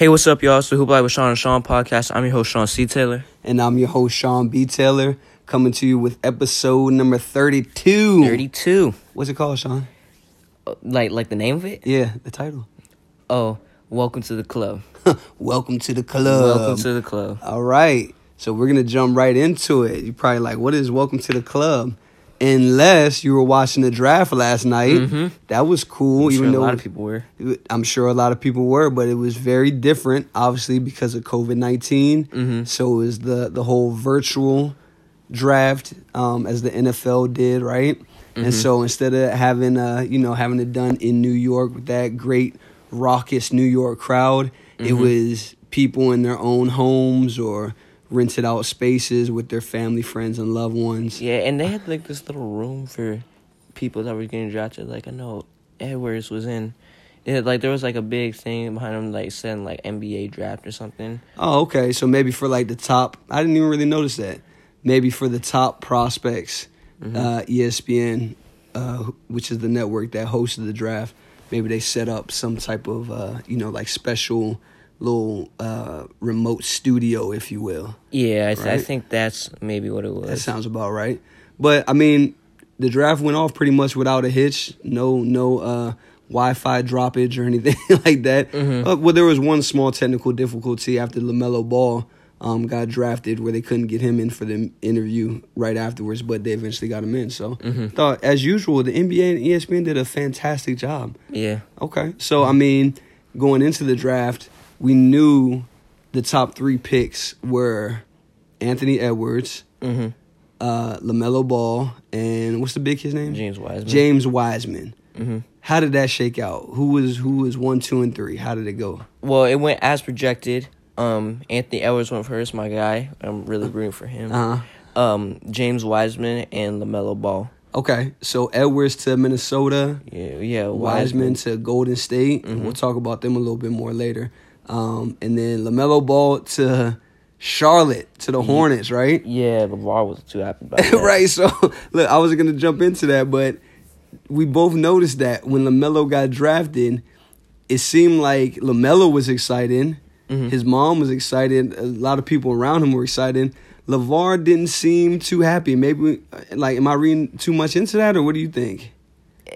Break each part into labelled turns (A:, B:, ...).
A: Hey, what's up, y'all? It's the Hoop Life with Sean and Sean podcast. I'm your host, Sean C. Taylor.
B: And I'm your host, Sean B. Taylor, coming to you with episode number 32.
A: 32.
B: What's it called, Sean?
A: Uh, Like, like the name of it?
B: Yeah, the title.
A: Oh, welcome to the club.
B: Welcome to the club.
A: welcome to the club.
B: All right. So we're going to jump right into it. You're probably like, what is Welcome to the Club? Unless you were watching the draft last night.
A: Mhm.
B: That was cool.
A: I'm sure
B: even
A: a
B: though
A: lot of people were.
B: I'm sure a lot of people were, but it was very different, obviously because of COVID 19
A: Mhm.
B: So it was the the whole virtual draft, um, as the NFL did, right?
A: Mm-hmm.
B: And so instead of having uh, you know, having it done in New York with that great raucous New York crowd, it
A: Mm-hmm.
B: was people in their own homes or rented out spaces with their family, friends, and loved ones.
A: Yeah, and they had like this little room for people that were getting drafted. Like, I know Edwards was in. It had, like there was like a big thing behind him, like saying like NBA draft or something.
B: Oh, okay. So maybe for like the top, I didn't even really notice that. Maybe for the top prospects,
A: Mm-hmm.
B: uh, ESPN, uh, which is the network that hosted the draft, maybe they set up some type of, uh, you know, like special little uh, remote studio, if you will.
A: Yeah, I, th- I think that's maybe what it was.
B: That sounds about right. But I mean, the draft went off pretty much without a hitch. No, no uh, Wi-Fi droppage or anything like that.
A: Mm-hmm.
B: Uh, well, there was one small technical difficulty after Lamelo Ball um, got drafted, where they couldn't get him in for the interview right afterwards, but they eventually got him in. So,
A: Mm-hmm.
B: thought as usual, the NBA and ESPN did a fantastic job.
A: yeah.
B: Okay. So I mean, going into the draft, we knew the top three picks were Anthony Edwards,
A: Mm-hmm.
B: uh, Lamelo Ball, and what's the big kid's name?
A: James Wiseman.
B: James Wiseman.
A: Mm-hmm.
B: How did that shake out? Who was who was one, two, and three? How did it go?
A: Well, it went as projected. Um, Anthony Edwards went first, my guy. I'm really rooting for him.
B: Uh huh.
A: Um, James Wiseman and Lamelo Ball.
B: Okay, so Edwards to Minnesota,
A: Yeah, yeah.
B: Wiseman to Golden State. and We'll talk about them a little bit more later. Um, and then Lamelo Ball to Charlotte to the Hornets, right?
A: Yeah, LaVar was too happy about that.
B: right. So look, I was gonna jump into that, but we both noticed that when Lamelo got drafted, it seemed like Lamelo was excited. His mom was excited. A lot of people around him were excited. LaVar didn't seem too happy. Maybe, like, am I reading too much into that, or what do you think?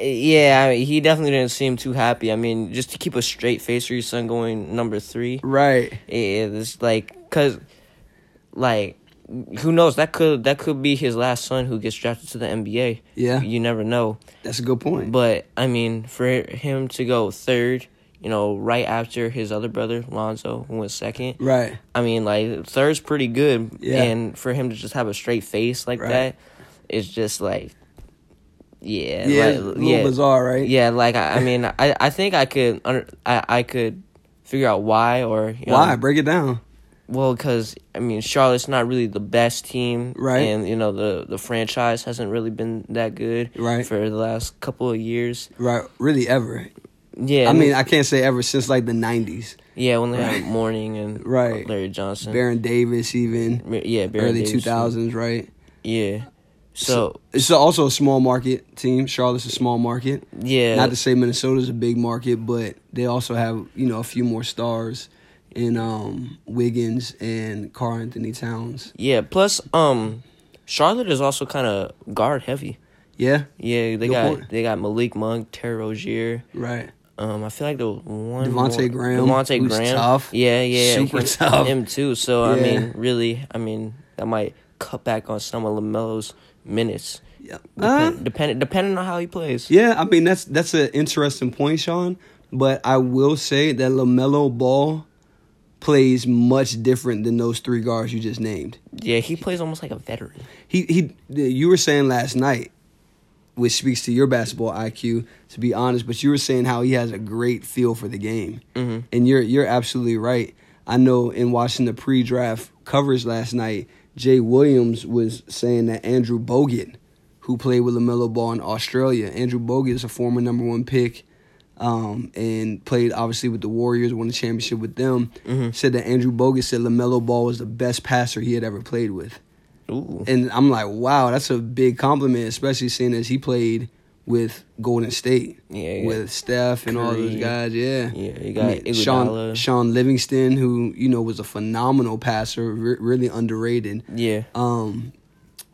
A: Yeah, I mean, he definitely didn't seem too happy. I mean, just to keep a straight face for your son going number three.
B: Right.
A: It is like, cause, like, who knows? That could that could be his last son who gets drafted to the NBA.
B: Yeah.
A: you never know.
B: That's a good point.
A: But I mean, for him to go third, you know, right after his other brother Lonzo, who went second.
B: right.
A: I mean, like third's pretty good,
B: Yeah.
A: and for him to just have a straight face like
B: Right.
A: that, it's just like, yeah,
B: Yeah,
A: like,
B: a little
A: yeah,
B: bizarre, right?
A: yeah. Like I, I mean, I, I think I could, under, I, I could figure out why or you know,
B: Why? Break it down.
A: Well, because I mean, Charlotte's not really the best team,
B: Right.
A: And you know, the the franchise hasn't really been that good,
B: Right.
A: for the last couple of years.
B: Right. Really, ever.
A: Yeah,
B: I mean, I can't say ever since like the '90s.
A: yeah, when they
B: Right.
A: had Mourning and
B: Right.
A: Larry Johnson,
B: Baron Davis, even
A: yeah, Baron
B: early 2000s, right?
A: yeah. So,
B: It's also a small market team. Charlotte's a small market.
A: yeah,
B: Not to say Minnesota's a big market, but they also have you know a few more stars in um, Wiggins and Karl-Anthony Towns.
A: yeah. Plus, um, Charlotte is also kind of guard heavy.
B: Yeah,
A: Yeah, they
B: Good
A: got
B: point.
A: they got Malik Monk, Terry Rozier.
B: right.
A: Um, I feel like the one
B: Devonte'
A: more-
B: Graham,
A: Devonte'
B: who's
A: Graham,
B: tough.
A: Yeah, yeah,
B: Super
A: him,
B: tough.
A: Him too. So I mean, really, I mean, that might cut back on some of Lamelo's minutes,
B: Yeah, Uh,
A: depending depending on how he plays.
B: yeah. I mean that's that's an interesting point, Sean. But I will say that Lamelo Ball plays much different than those three guards you just named.
A: Yeah, he plays almost like a veteran.
B: he he you were saying last night which speaks to your basketball IQ to be honest but you were saying how he has a great feel for the game
A: Mhm.
B: and you're you're absolutely right I know in watching the pre-draft coverage last night Jay Williams was saying that Andrew Bogut who played with LaMelo Ball in Australia Andrew Bogut is a former number 1 pick um, and played obviously with the Warriors, won the championship with them. Said that Andrew Bogut said Lamelo Ball was the best passer he had ever played with.
A: Ooh.
B: And I'm like, wow, that's a big compliment, especially seeing as he played with Golden State.
A: Yeah, yeah.
B: with Steph and all those guys. Yeah,
A: Yeah, you got
B: Sean
A: Iguodala.
B: Shaun Livingston, who you know was a phenomenal passer, re- really underrated.
A: Yeah.
B: Um,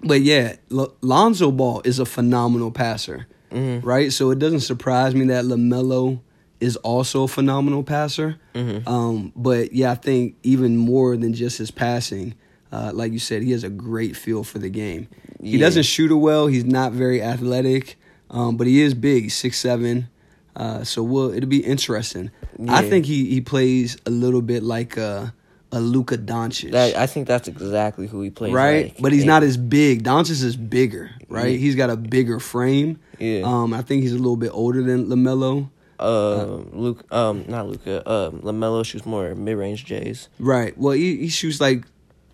B: but yeah, L- Lonzo Ball is a phenomenal passer,
A: Mhm.
B: right? So it doesn't surprise me that Lamelo is also a phenomenal passer.
A: Mhm.
B: Um, but yeah, I think even more than just his passing, uh, like you said, he has a great feel for the game. He
A: Yeah.
B: doesn't shoot it well. He's not very athletic, um, but he is big. Six seven. Uh, so we'll, it'll be interesting. I think he, he plays a little bit like a, a Luka Doncic
A: That, I think that's exactly who he plays.
B: right?
A: like.
B: but he's not as big. Doncic is bigger, right?
A: Yeah.
B: He's got a bigger frame.
A: Yeah.
B: Um, I think he's a little bit older than Lamelo.
A: Uh, Luke. Um, not Luka. Um, Lamelo shoots more mid-range J's.
B: Right. Well, he, he shoots like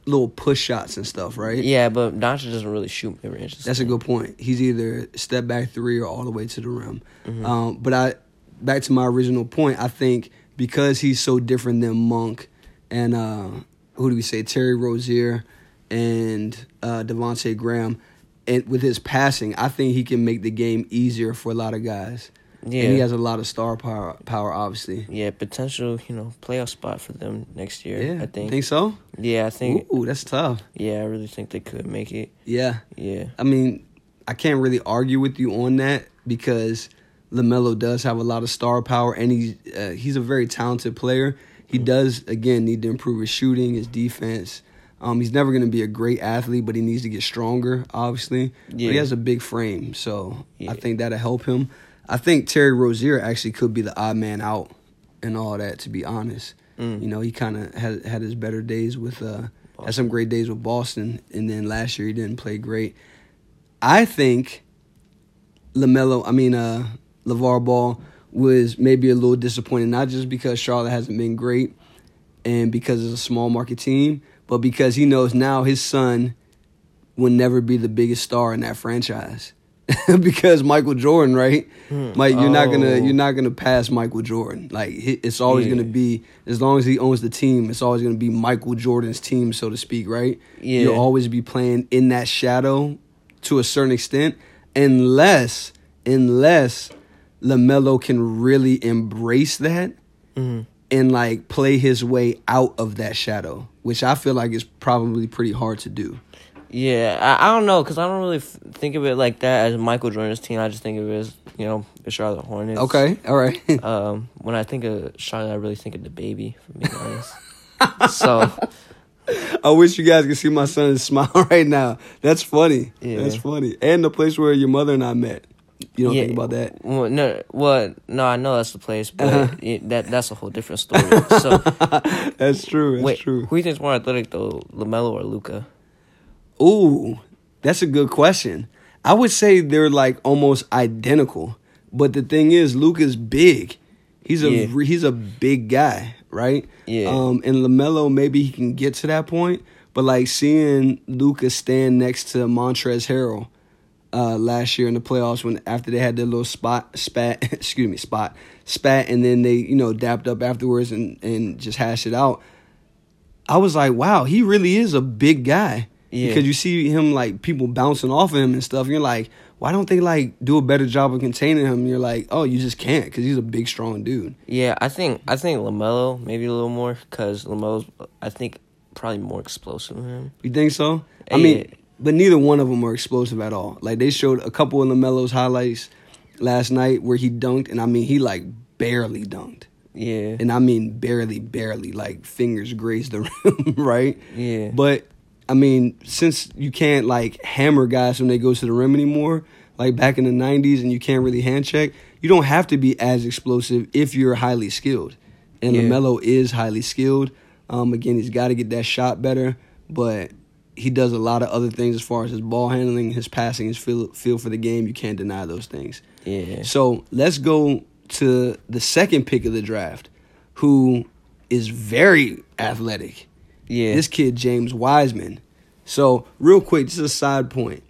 B: little push shots and stuff, right?
A: Yeah, but Doncic doesn't really shoot mid-range.
B: That's a good point. He's either step back three or all the way to the rim.
A: Mm-hmm.
B: Um, but I, back to my original point, I think because he's so different than Monk and uh, who do we say, Terry Rozier and uh, Devonte' Graham, and with his passing, I think he can make the game easier for a lot of guys.
A: Yeah.
B: And he has a lot of star power, power obviously.
A: Yeah, potential. You know, playoff spot for them next year.
B: Yeah,
A: I think.
B: Think so?
A: Yeah, I think.
B: Ooh, that's tough.
A: Yeah, I really think they could make it.
B: Yeah.
A: Yeah.
B: I mean, I can't really argue with you on that because Lamelo does have a lot of star power, and he's uh, he's a very talented player. He does again need to improve his shooting, his defense. Um, he's never going to be a great athlete, but he needs to get stronger. Obviously, but he has a big frame, so
A: Yeah.
B: I think that'll help him. I think Terry Rozier actually could be the odd man out and all that. To be honest,
A: Mm.
B: you know, he kind of had had his better days with uh, had some great days with Boston, and then last year he didn't play great. I think Lamelo, I mean uh LaVar Ball was maybe a little disappointed, not just because Charlotte hasn't been great and because it's a small market team, but because he knows now his son will never be the biggest star in that franchise. because Michael Jordan, right? Mike, you're not gonna
A: Oh.
B: you're not gonna pass Michael Jordan. Like it's always
A: Yeah.
B: gonna be as long as he owns the team, it's always gonna be Michael Jordan's team, so to speak, right?
A: Yeah.
B: You'll always be playing in that shadow to a certain extent, unless unless Lamelo can really embrace that
A: hmm
B: and like play his way out of that shadow, which I feel like is probably pretty hard to do.
A: Yeah, I, I don't know because I don't really f- think of it like that as Michael Jordan's team. I just think of it as you know the Charlotte Hornets.
B: Okay, all right.
A: Um, when I think of Charlotte, I really think of the baby. For being honest. so
B: I wish you guys could see my son's smile right now. That's funny.
A: Yeah.
B: That's funny. And the place where your mother and I met. You don't
A: yeah,
B: think about that?
A: Well, no, well, no, I know that's the place, but
B: Uh-huh.
A: it, that that's a whole different story. So
B: That's true. That's
A: wait,
B: true.
A: who do you think's more athletic though, Lamelo or Luka?
B: Ooh, that's a good question. I would say they're like almost identical. But the thing is, Luka's big. He's a
A: Yeah.
B: he's a big guy, right?
A: Yeah.
B: Um, and Lamelo, maybe he can get to that point. But like seeing Luka stand next to Montrezl Harrell uh, last year in the playoffs when after they had their little spot spat, excuse me, spot spat, and then they you know dapped up afterwards and and just hashed it out. I was like, wow, he really is a big guy.
A: Yeah.
B: Because you see him like people bouncing off of him and stuff. And you're like, why don't they like do a better job of containing him? And you're like, oh, you just can't because he's a big, strong dude.
A: Yeah, I think I think Lamelo maybe a little more because Lamelo's I think probably more explosive than him.
B: You think so? I mean, but neither one of them are explosive at all. Like they showed a couple of Lamelo's highlights last night where he dunked, and I mean, he like barely dunked.
A: Yeah,
B: And I mean barely, barely, like fingers grazed the rim, right?
A: yeah,
B: But I mean, since you can't like hammer guys when they go to the rim anymore, like back in the '90s, and you can't really hand check, you don't have to be as explosive if you're highly skilled. And
A: Yeah.
B: Lamelo is highly skilled. Um, again, he's got to get that shot better, but he does a lot of other things as far as his ball handling, his passing, his feel feel for the game. You can't deny those things.
A: yeah.
B: So let's go to the second pick of the draft, who is very athletic.
A: Yeah.
B: This kid, James Wiseman. So, real quick, just a side point.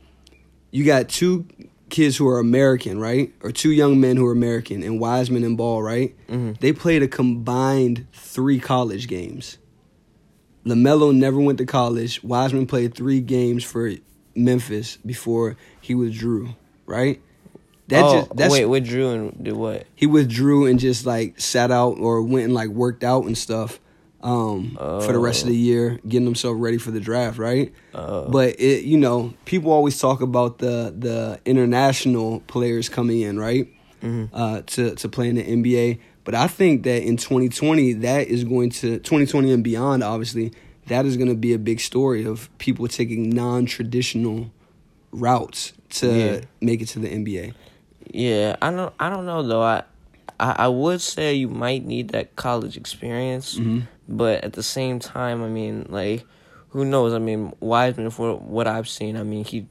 B: You got two kids who are American, right? Or two young men who are American, and Wiseman and Ball, right?
A: Mhm.
B: They played a combined three college games. LaMelo never went to college. Wiseman played three games for Memphis before he withdrew, right? That
A: oh,
B: just that's
A: wait, withdrew and did what?
B: he withdrew and just like sat out or went and like worked out and stuff um, for the rest of the year, getting themselves ready for the draft, right?
A: Oh.
B: But it, you know, people always talk about the the international players coming in, right? Uh, to to play in the NBA. But I think that in 2020, that is going to 2020 and beyond. Obviously, that is going to be a big story of people taking non traditional routes to
A: Yeah.
B: make it to the NBA.
A: Yeah, I don't. I don't know though. I, I, I would say you might need that college experience,
B: Mm-hmm.
A: But at the same time, I mean, like, who knows? I mean, Wiseman, for what I've seen, I mean, he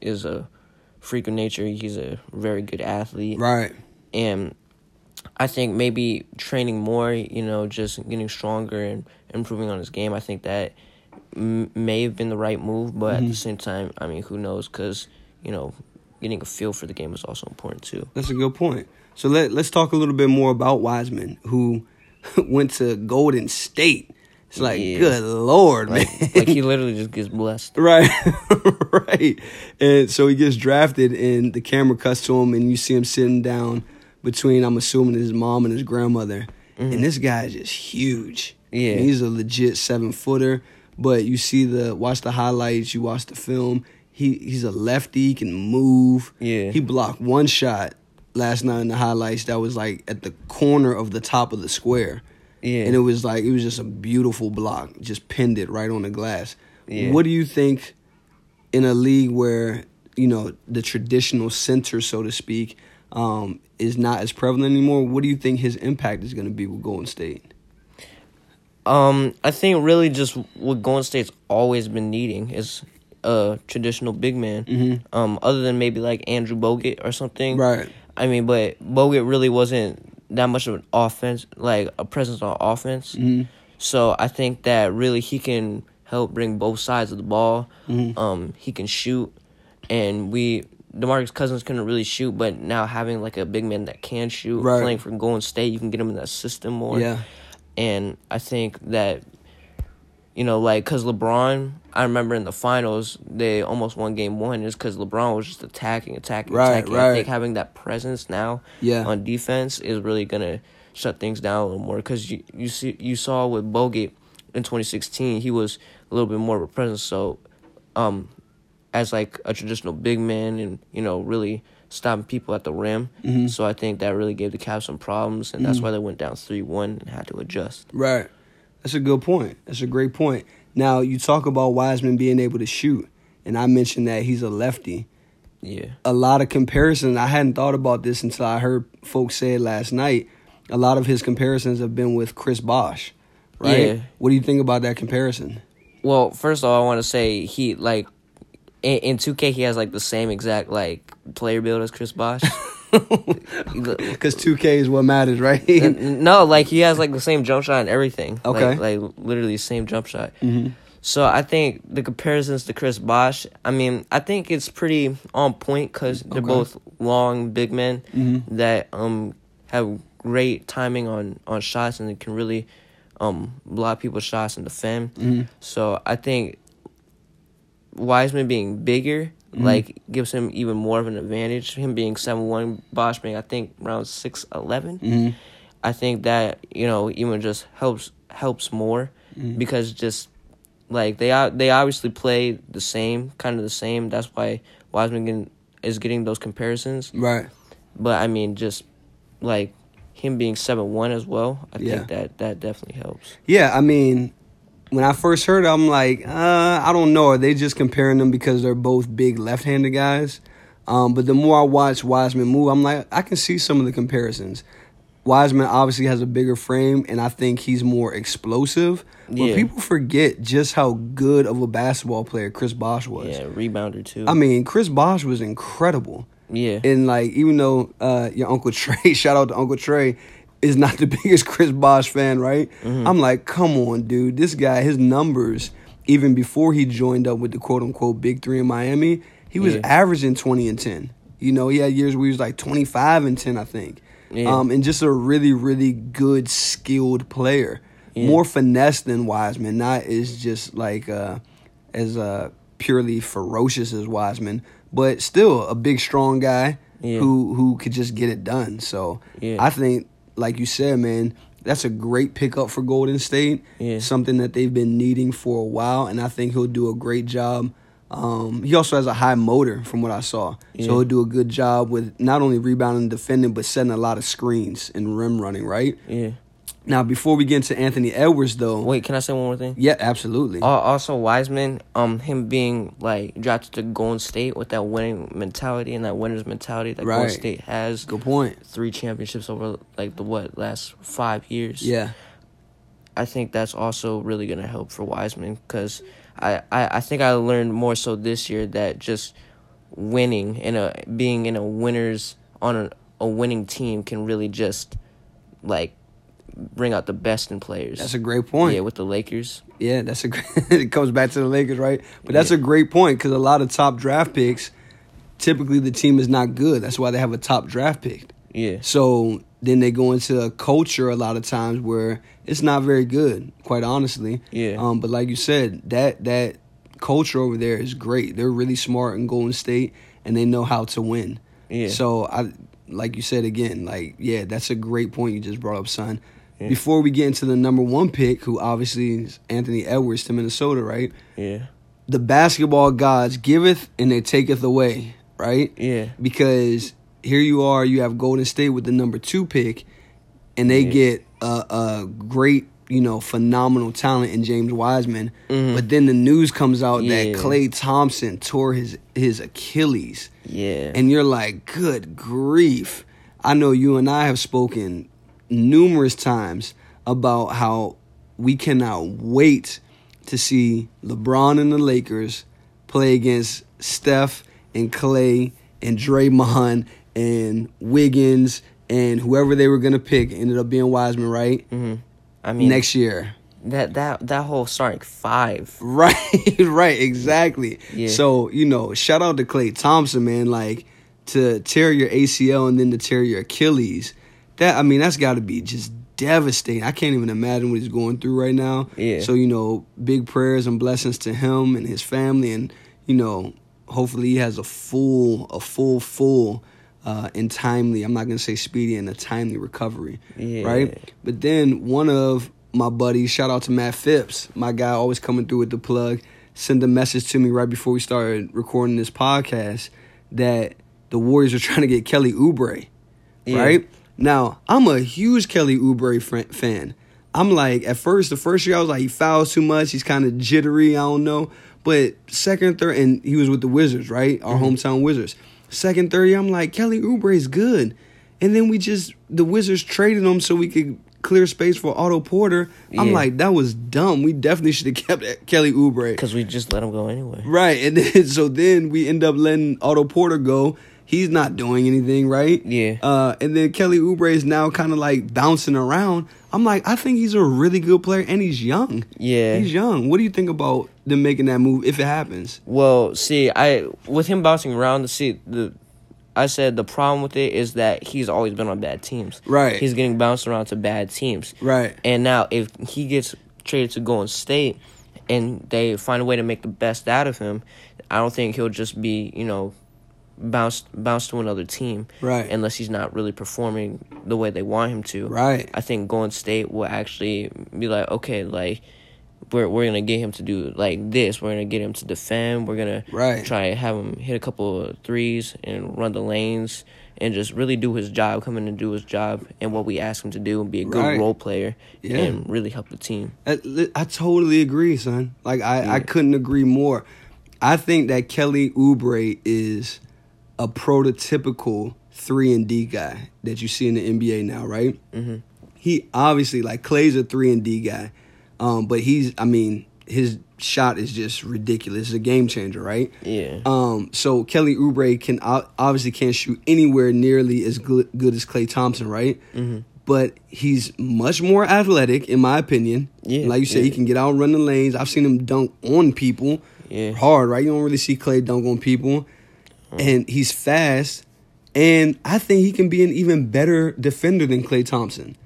A: is a freak of nature. He's a very good athlete,
B: Right.
A: and I think maybe training more, you know, just getting stronger and improving on his game. I think that m- may have been the right move, but
B: Mm-hmm.
A: at the same time, I mean, who knows? Because you know, getting a feel for the game is also important too.
B: That's a good point. So let let's talk a little bit more about Wiseman, who went to Golden State. It's like,
A: Yeah.
B: good lord, man.
A: Like, like he literally just gets blessed.
B: right, right. And so he gets drafted, and the camera cuts to him, and you see him sitting down between, I'm assuming, his mom and his grandmother. And this guy is just huge.
A: Mm-hmm. Yeah.
B: And he's a legit seven footer. But you see the watch the highlights, you watch the film. He he's a lefty, he can move.
A: Yeah.
B: He blocked one shot last night in the highlights that was like at the corner of the top of the square.
A: Yeah.
B: And it was like it was just a beautiful block, just pinned it right on the glass.
A: Yeah.
B: What do you think in a league where, you know, the traditional center, so to speak, um, is not as prevalent anymore? What do you think his impact is going to be with Golden State?
A: Um, I think really just what Golden State's always been needing is a traditional big man.
B: Mhm.
A: Um, other than maybe like Andrew Bogut or something.
B: Right.
A: I mean, but Bogut really wasn't that much of an offense, like a presence on offense.
B: Mhm.
A: So I think that really he can help bring both sides of the ball.
B: Mhm.
A: Um, he can shoot, and we Demarcus Cousins couldn't really shoot, but now having like a big man that can shoot,
B: Right.
A: playing for Golden State, you can get him in that system more.
B: Yeah.
A: And I think that, you know, like, because LeBron, I remember in the finals, they almost won game one, is because LeBron was just attacking, attacking,
B: Right,
A: attacking.
B: right.
A: I think having that presence now
B: Yeah.
A: on defense is really going to shut things down a little more. Because you, you, see, you saw with Bogut in 2016, he was a little bit more of a presence. So, um, as like a traditional big man and, you know, really stopping people at the rim.
B: Mhm.
A: So I think that really gave the Cavs some problems, and
B: Mm-hmm.
A: that's why they went down 3 1 and had to adjust.
B: Right. That's a good point. That's a great point. Now, you talk about Wiseman being able to shoot, and I mentioned that he's a lefty.
A: Yeah.
B: a lot of comparisons. I hadn't thought about this until I heard folks say it last night. A lot of his comparisons have been with Chris Bosh, right?
A: Yeah.
B: What do you think about that comparison?
A: Well, first of all, I want to say he like in, in 2K he has like the same exact like player build as Chris Bosh.
B: Because 2K is what matters, right?
A: No, like he has like the same jump shot and everything.
B: Okay.
A: like, like literally the same jump shot.
B: Mhm.
A: So I think the comparisons to Chris Bosh, I mean, I think it's pretty on point because they're
B: Okay.
A: both long, big men
B: Mhm.
A: that um have great timing on on shots and can really um block people's shots and defend.
B: Mhm.
A: So I think Wiseman being bigger
B: Mm-hmm.
A: like gives him even more of an advantage. Him being seven one, Bosh being I think around six eleven.
B: Mhm.
A: I think that you know even just helps helps more
B: Mm-hmm.
A: because just like they are they obviously play the same kind of the same. That's why Wiseman getting, is getting those comparisons.
B: Right.
A: But I mean, just like him being seven one as well, I
B: Yeah.
A: think that that definitely helps.
B: Yeah, I mean, when I first heard it, I'm like, uh, I don't know. Are they just comparing them because they're both big left-handed guys? Um, but the more I watch Wiseman move, I'm like, I can see some of the comparisons. Wiseman obviously has a bigger frame, and I think he's more explosive. But
A: Yeah.
B: people forget just how good of a basketball player Chris Bosh was.
A: Yeah, rebounder too.
B: I mean, Chris Bosh was incredible.
A: yeah,
B: And like, even though uh, your Uncle Trey, shout out to Uncle Trey, is not the biggest Chris Bosh fan, right?
A: Mm-hmm.
B: I'm like, come on, dude. This guy, his numbers, even before he joined up with the quote unquote big three in Miami, he was
A: Yeah.
B: averaging 20 and 10. You know, he had years where he was like 25 and 10, I think.
A: Yeah.
B: Um, and just a really, really good, skilled player.
A: Yeah.
B: More finesse than Wiseman, not as just like uh, as uh, purely ferocious as Wiseman, but still a big, strong guy.
A: Yeah.
B: who who could just get it done. So
A: Yeah.
B: I think, like you said, man, that's a great pickup for Golden State.
A: Yeah.
B: Something that they've been needing for a while, and I think he'll do a great job. Um, he also has a high motor, from what I saw,
A: Yeah.
B: so he'll do a good job with not only rebounding and defending, but setting a lot of screens and rim running. Right
A: Yeah.
B: Now, before we get into Anthony Edwards, though,
A: Wait, can I say one more thing?
B: yeah, absolutely,
A: Al- Also, Wiseman, um, him being like drafted to Golden State with that winning mentality and that winner's mentality that
B: Right.
A: Golden State has.
B: good point.
A: Three championships over like the what last five years.
B: Yeah,
A: I think that's also really gonna help for Wiseman because I, I, I think I learned more so this year that just winning in a being in a winners on a, a winning team can really just like bring out the best in players.
B: that's a great point.
A: Yeah, with the Lakers.
B: Yeah, that's a great, it comes back to the Lakers, right? But that's a great point because a lot of top draft picks, typically the team is not good. That's why they have a top draft pick.
A: Yeah.
B: So then they go into a culture a lot of times where it's not very good, quite honestly.
A: Yeah.
B: Um, but like you said, that that culture over there is great. They're really smart in Golden State and they know how to win.
A: Yeah.
B: So I like you said again, like yeah, that's a great point you just brought up, son.
A: Yeah.
B: Before we get into the number one pick, who obviously is Anthony Edwards to Minnesota, right?
A: Yeah.
B: The basketball gods giveth and they taketh away, right?
A: Yeah.
B: because here you are, you have Golden State with the number two pick, and they
A: Yeah.
B: get a, a great, you know, phenomenal talent in James Wiseman.
A: Mhm.
B: But then the news comes out
A: Yeah.
B: that Klay Thompson tore his his Achilles,
A: Yeah.
B: and you're like, good grief! I know you and I have spoken numerous times about how we cannot wait to see LeBron and the Lakers play against Steph and Klay and Draymond and Wiggins and whoever they were gonna pick ended up being Wiseman, right?
A: hmm I mean,
B: Next year.
A: that that that whole starting five.
B: Right, right, exactly.
A: Yeah.
B: So, you know, shout out to Klay Thompson, man. Like to tear your ACL and then to tear your Achilles. That I mean, that's gotta be just devastating. I can't even imagine what he's going through right now.
A: Yeah.
B: So, you know, big prayers and blessings to him and his family and, you know, hopefully he has a full, a full, full uh, and timely, I'm not gonna say speedy and a timely recovery.
A: Yeah.
B: Right? But then one of my buddies, shout out to Matt Phipps, my guy always coming through with the plug, Send a message to me right before we started recording this podcast that the Warriors are trying to get Kelly Oubre.
A: Yeah.
B: Right? Now, I'm a huge Kelly Oubre fan. I'm like, at first, the first year, I was like, he fouls too much. He's kind of jittery. I don't know. But second, third, and he was with the Wizards, right? Our mm-hmm. hometown Wizards. Second, third year, I'm like, Kelly Oubre is good. And then we just, the Wizards traded him so we could clear space for Otto Porter. I'm
A: Yeah.
B: like, that was dumb. We definitely should have kept Kelly Oubre.
A: Because we just let him go anyway.
B: Right. And then, so then we end up letting Otto Porter go. He's not doing anything, right?
A: Yeah.
B: Uh, and then Kelly Oubre is now kind of like bouncing around. I'm like, I think he's a really good player, and he's young.
A: Yeah.
B: He's young. What do you think about them making that move if it happens?
A: Well, see, I with him bouncing around see the I said the problem with it is that he's always been on bad teams.
B: Right.
A: He's getting bounced around to bad teams.
B: Right.
A: And now if he gets traded to Golden State and they find a way to make the best out of him, I don't think he'll just be, you know, bounced bounce to another team.
B: Right.
A: Unless he's not really performing the way they want him to.
B: Right.
A: I think Golden State will actually be like, okay, like we're we're gonna get him to do like this. We're gonna get him to defend. We're gonna
B: Right.
A: try and have him hit a couple of threes and run the lanes and just really do his job, come in and do his job and what we ask him to do and be a good
B: Right.
A: role player
B: Yeah.
A: and really help the team.
B: I, I totally agree, son. Like I, I couldn't agree more. I think that Kelly Oubre is a prototypical three and D guy that you see in the NBA now, right?
A: Mhm.
B: He obviously like Klay's a three and D guy, um, but he's I mean his shot is just ridiculous. It's a game changer, right?
A: Yeah.
B: Um, so Kelly Oubre can obviously can't shoot anywhere nearly as good, good as Klay Thompson, right?
A: Mm-hmm.
B: But he's much more athletic, in my opinion.
A: Yeah,
B: like you said, he can get out and run the lanes. I've seen him dunk on people,
A: Yeah.
B: hard, right? You don't really see Klay dunk on people, Mm-hmm. and he's fast. And I think he can be an even better defender than Klay Thompson,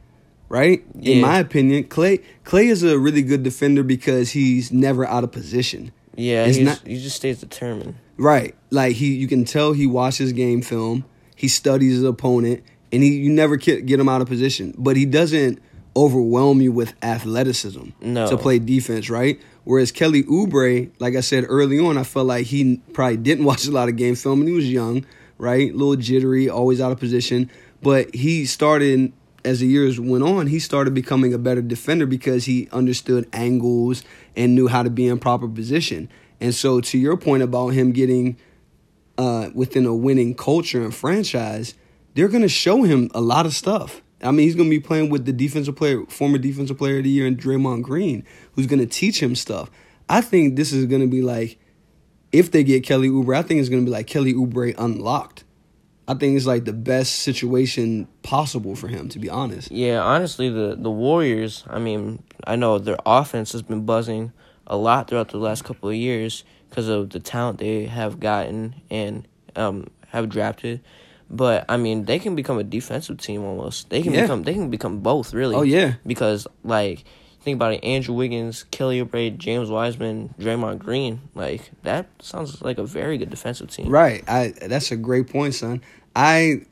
B: right? In my opinion, Klay Klay is a really good defender because he's never out of position.
A: Yeah, he's,
B: not-
A: he just stays determined.
B: Right. Like he you can tell he watches game film. He studies his opponent, and he you never get get him out of position. But he doesn't overwhelm you with athleticism
A: No.
B: to play defense, right? Whereas Kelly Oubre, like I said early on, I felt like he probably didn't watch a lot of game film and he was young, right? A little jittery, always out of position. But he started as the years went on, he started becoming a better defender because he understood angles and knew how to be in proper position. And so to your point about him getting uh, within a winning culture and franchise, they're going to show him a lot of stuff. I mean, he's going to be playing with the defensive player, former defensive player of the year, and Draymond Green, who's going to teach him stuff. I think this is going to be like, if they get Kelly Oubre, I think it's going to be like Kelly Oubre unlocked. I think it's like the best situation possible for him, to be honest.
A: Yeah, honestly, the the Warriors. I mean, I know their offense has been buzzing a lot throughout the last couple of years because of the talent they have gotten and um, have drafted. But I mean, they can become a defensive team almost. They can
B: Yeah.
A: become they can become both really.
B: Oh, yeah.
A: because like think about it, Andrew Wiggins, Kelly Oubre, James Wiseman, Draymond Green. Like that sounds like a very good defensive team.
B: Right. I that's a great point, son. I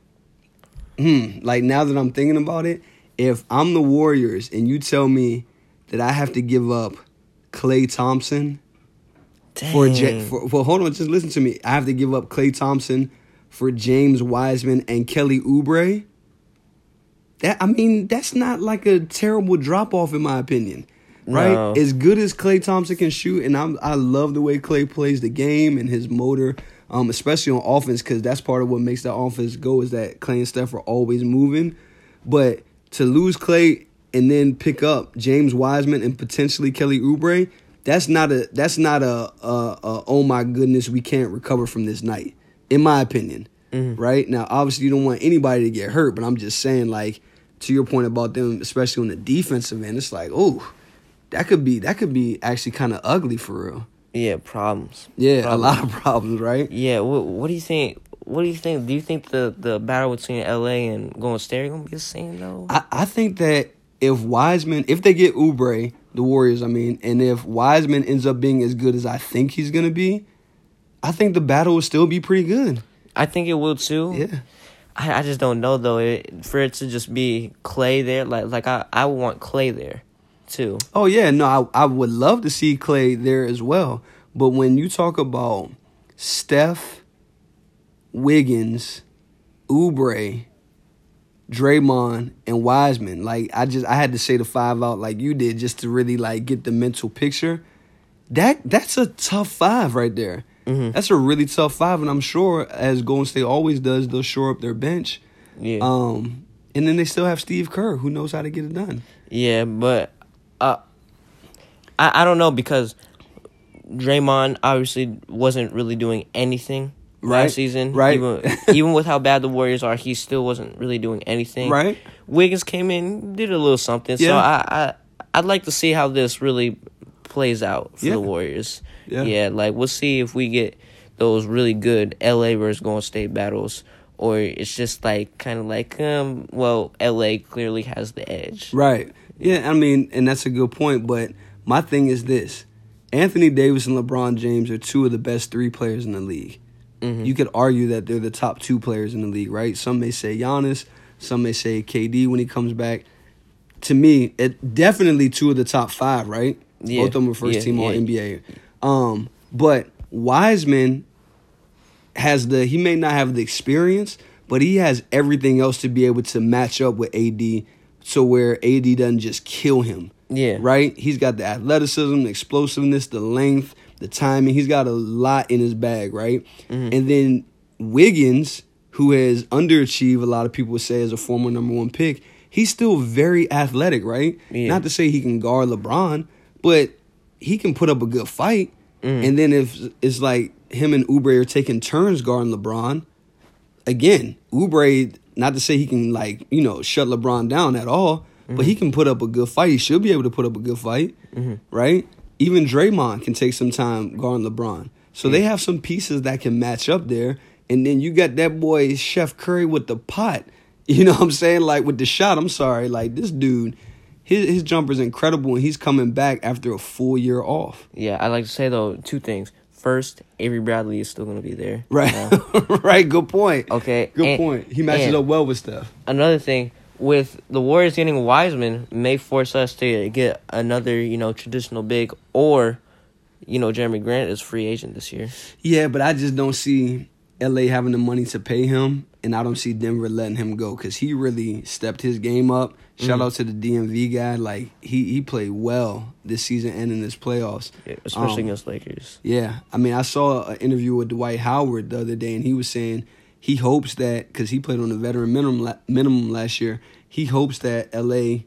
B: hmm, like now that I'm thinking about it, if I'm the Warriors and you tell me that I have to give up Klay Thompson for, J- for well, hold on, just listen to me. I have to give up Klay Thompson for James Wiseman and Kelly Oubre. That I mean, that's not like a terrible drop off in my opinion. Right?
A: No.
B: As good as Klay Thompson can shoot, and I'm I love the way Klay plays the game and his motor, um, especially on offense, because that's part of what makes the offense go is that Klay and Steph are always moving. But to lose Klay and then pick up James Wiseman and potentially Kelly Oubre, that's not a that's not a, a, a oh my goodness we can't recover from this night, in my opinion. Mm-hmm. Right now, obviously you don't want anybody to get hurt, but I'm just saying like to your point about them, especially on the defensive end, it's like oh that could be that could be actually kind of ugly for real.
A: Yeah, problems.
B: Yeah,
A: Problems.
B: a lot of problems, right?
A: Yeah, what what do you think? What do you think? Do you think the the battle between LA and Golden State are gonna be the same though?
B: I, I think that if Wiseman, if they get Oubre, the Warriors, I mean, and if Wiseman ends up being as good as I think he's gonna be, I think the battle will still be pretty good.
A: I think it will too.
B: Yeah.
A: I, I just don't know though. It, for it to just be Klay there, like like I I would want Klay there, too.
B: Oh yeah, no, I I would love to see Klay there as well. But when you talk about Steph, Wiggins, Oubre, Draymond, and Wiseman, like I just I had to say the five out like you did just to really like get the mental picture. That that's a tough five right there. That's a really tough five, and I'm sure as Golden State always does, they'll shore up their bench.
A: Yeah.
B: Um, and then they still have Steve Kerr, who knows how to get it done.
A: Yeah, but uh, I I don't know because Draymond obviously wasn't really doing anything
B: Right,
A: last season.
B: right.
A: Even, even with how bad the Warriors are, he still wasn't really doing anything.
B: Right.
A: Wiggins came in, did a little something.
B: Yeah.
A: So I, I I'd like to see how this really plays out for
B: Yeah.
A: the Warriors.
B: Yeah.
A: like we'll see if we get those really good LA versus Golden State battles. Or it's just like kind of like um well LA clearly has the edge.
B: Right. Yeah, I mean, and that's a good point. But my thing is this Anthony Davis and LeBron James are two of the best three players in the league. You could argue that they're the top two players in the league, right? Some may say Giannis, some may say KD when he comes back. To me, it definitely two of the top five, right?
A: Yeah.
B: Both of them are first
A: Yeah,
B: team All. NBA. Um, but Wiseman has the he may not have the experience, but he has everything else to be able to match up with AD so where AD doesn't just kill him.
A: Yeah.
B: Right? He's got the athleticism, the explosiveness, the length, the timing. He's got a lot in his bag, right?
A: Mm-hmm.
B: And then Wiggins, who has underachieved, a lot of people say as a former number one pick, he's still very athletic, right?
A: Yeah.
B: Not to say he can guard LeBron, but he can put up a good fight.
A: Mm.
B: And then if it's like him and Oubre are taking turns guarding LeBron, again, Oubre, not to say he can like, you know, shut LeBron down at all, but he mm-hmm. can put up a good fight. He should be able to put up a good fight, mm-hmm. right? Even Draymond can take some time guarding LeBron. So they mm. have some pieces that can match up there. And then you got that boy Chef Curry with the pot. You know what I'm saying? Like with the shot, I'm sorry. Like this dude, his his jumper's incredible and he's coming back after a full year off.
A: Yeah, I like to say though two things. first, Avery Bradley is still gonna be there.
B: Right. Right. Good point.
A: okay.
B: Good
A: and-
B: point. He matches up well with Steph.
A: Another thing with the Warriors getting Wiseman may force us to get another, you know, traditional big or, you know, Jerami Grant is free agent this year.
B: Yeah, but I just don't see LA having the money to pay him, and I don't see Denver letting him go because he really stepped his game up. Shout
A: Mhm.
B: out to the DMV guy. Like he he played well this season and in this playoffs.
A: Yeah, especially
B: Um,
A: against Lakers.
B: Yeah, I mean, I saw an interview with Dwight Howard the other day, and he was saying he hopes that because he played on the veteran minimum la- minimum last year, he hopes that LA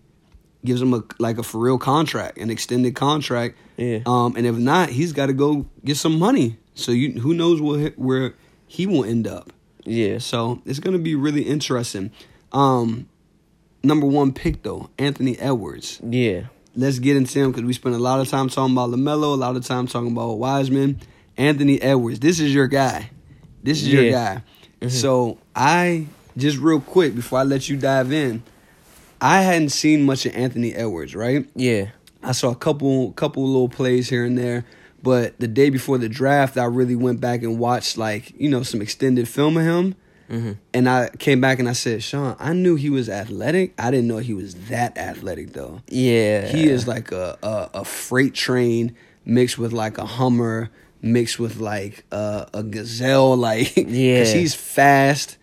B: gives him a like a for real contract, an extended contract.
A: Yeah.
B: Um, and if not, he's got to go get some money. So you who knows where where he will end up.
A: Yeah.
B: So it's gonna be really interesting. Um, number one pick though, Anthony Edwards
A: Yeah.
B: let's get into him because we spent a lot of time talking about Lamelo, a lot of time talking about Wiseman, Anthony Edwards. This is your guy. This is your
A: Yeah.
B: guy.
A: Mhm.
B: So I just real quick before I let you dive in, I hadn't seen much of Anthony Edwards. Right,
A: Yeah.
B: I saw a couple couple little plays here and there. But the day before the draft, I really went back and watched like you know some extended film of him.
A: Hmm
B: And I came back and I said, Sean, I knew he was athletic. I didn't know he was that athletic though.
A: Yeah.
B: He is like a, a, a freight train mixed with like a Hummer, mixed with like a, a gazelle. Like,
A: Yeah.
B: because he's fast,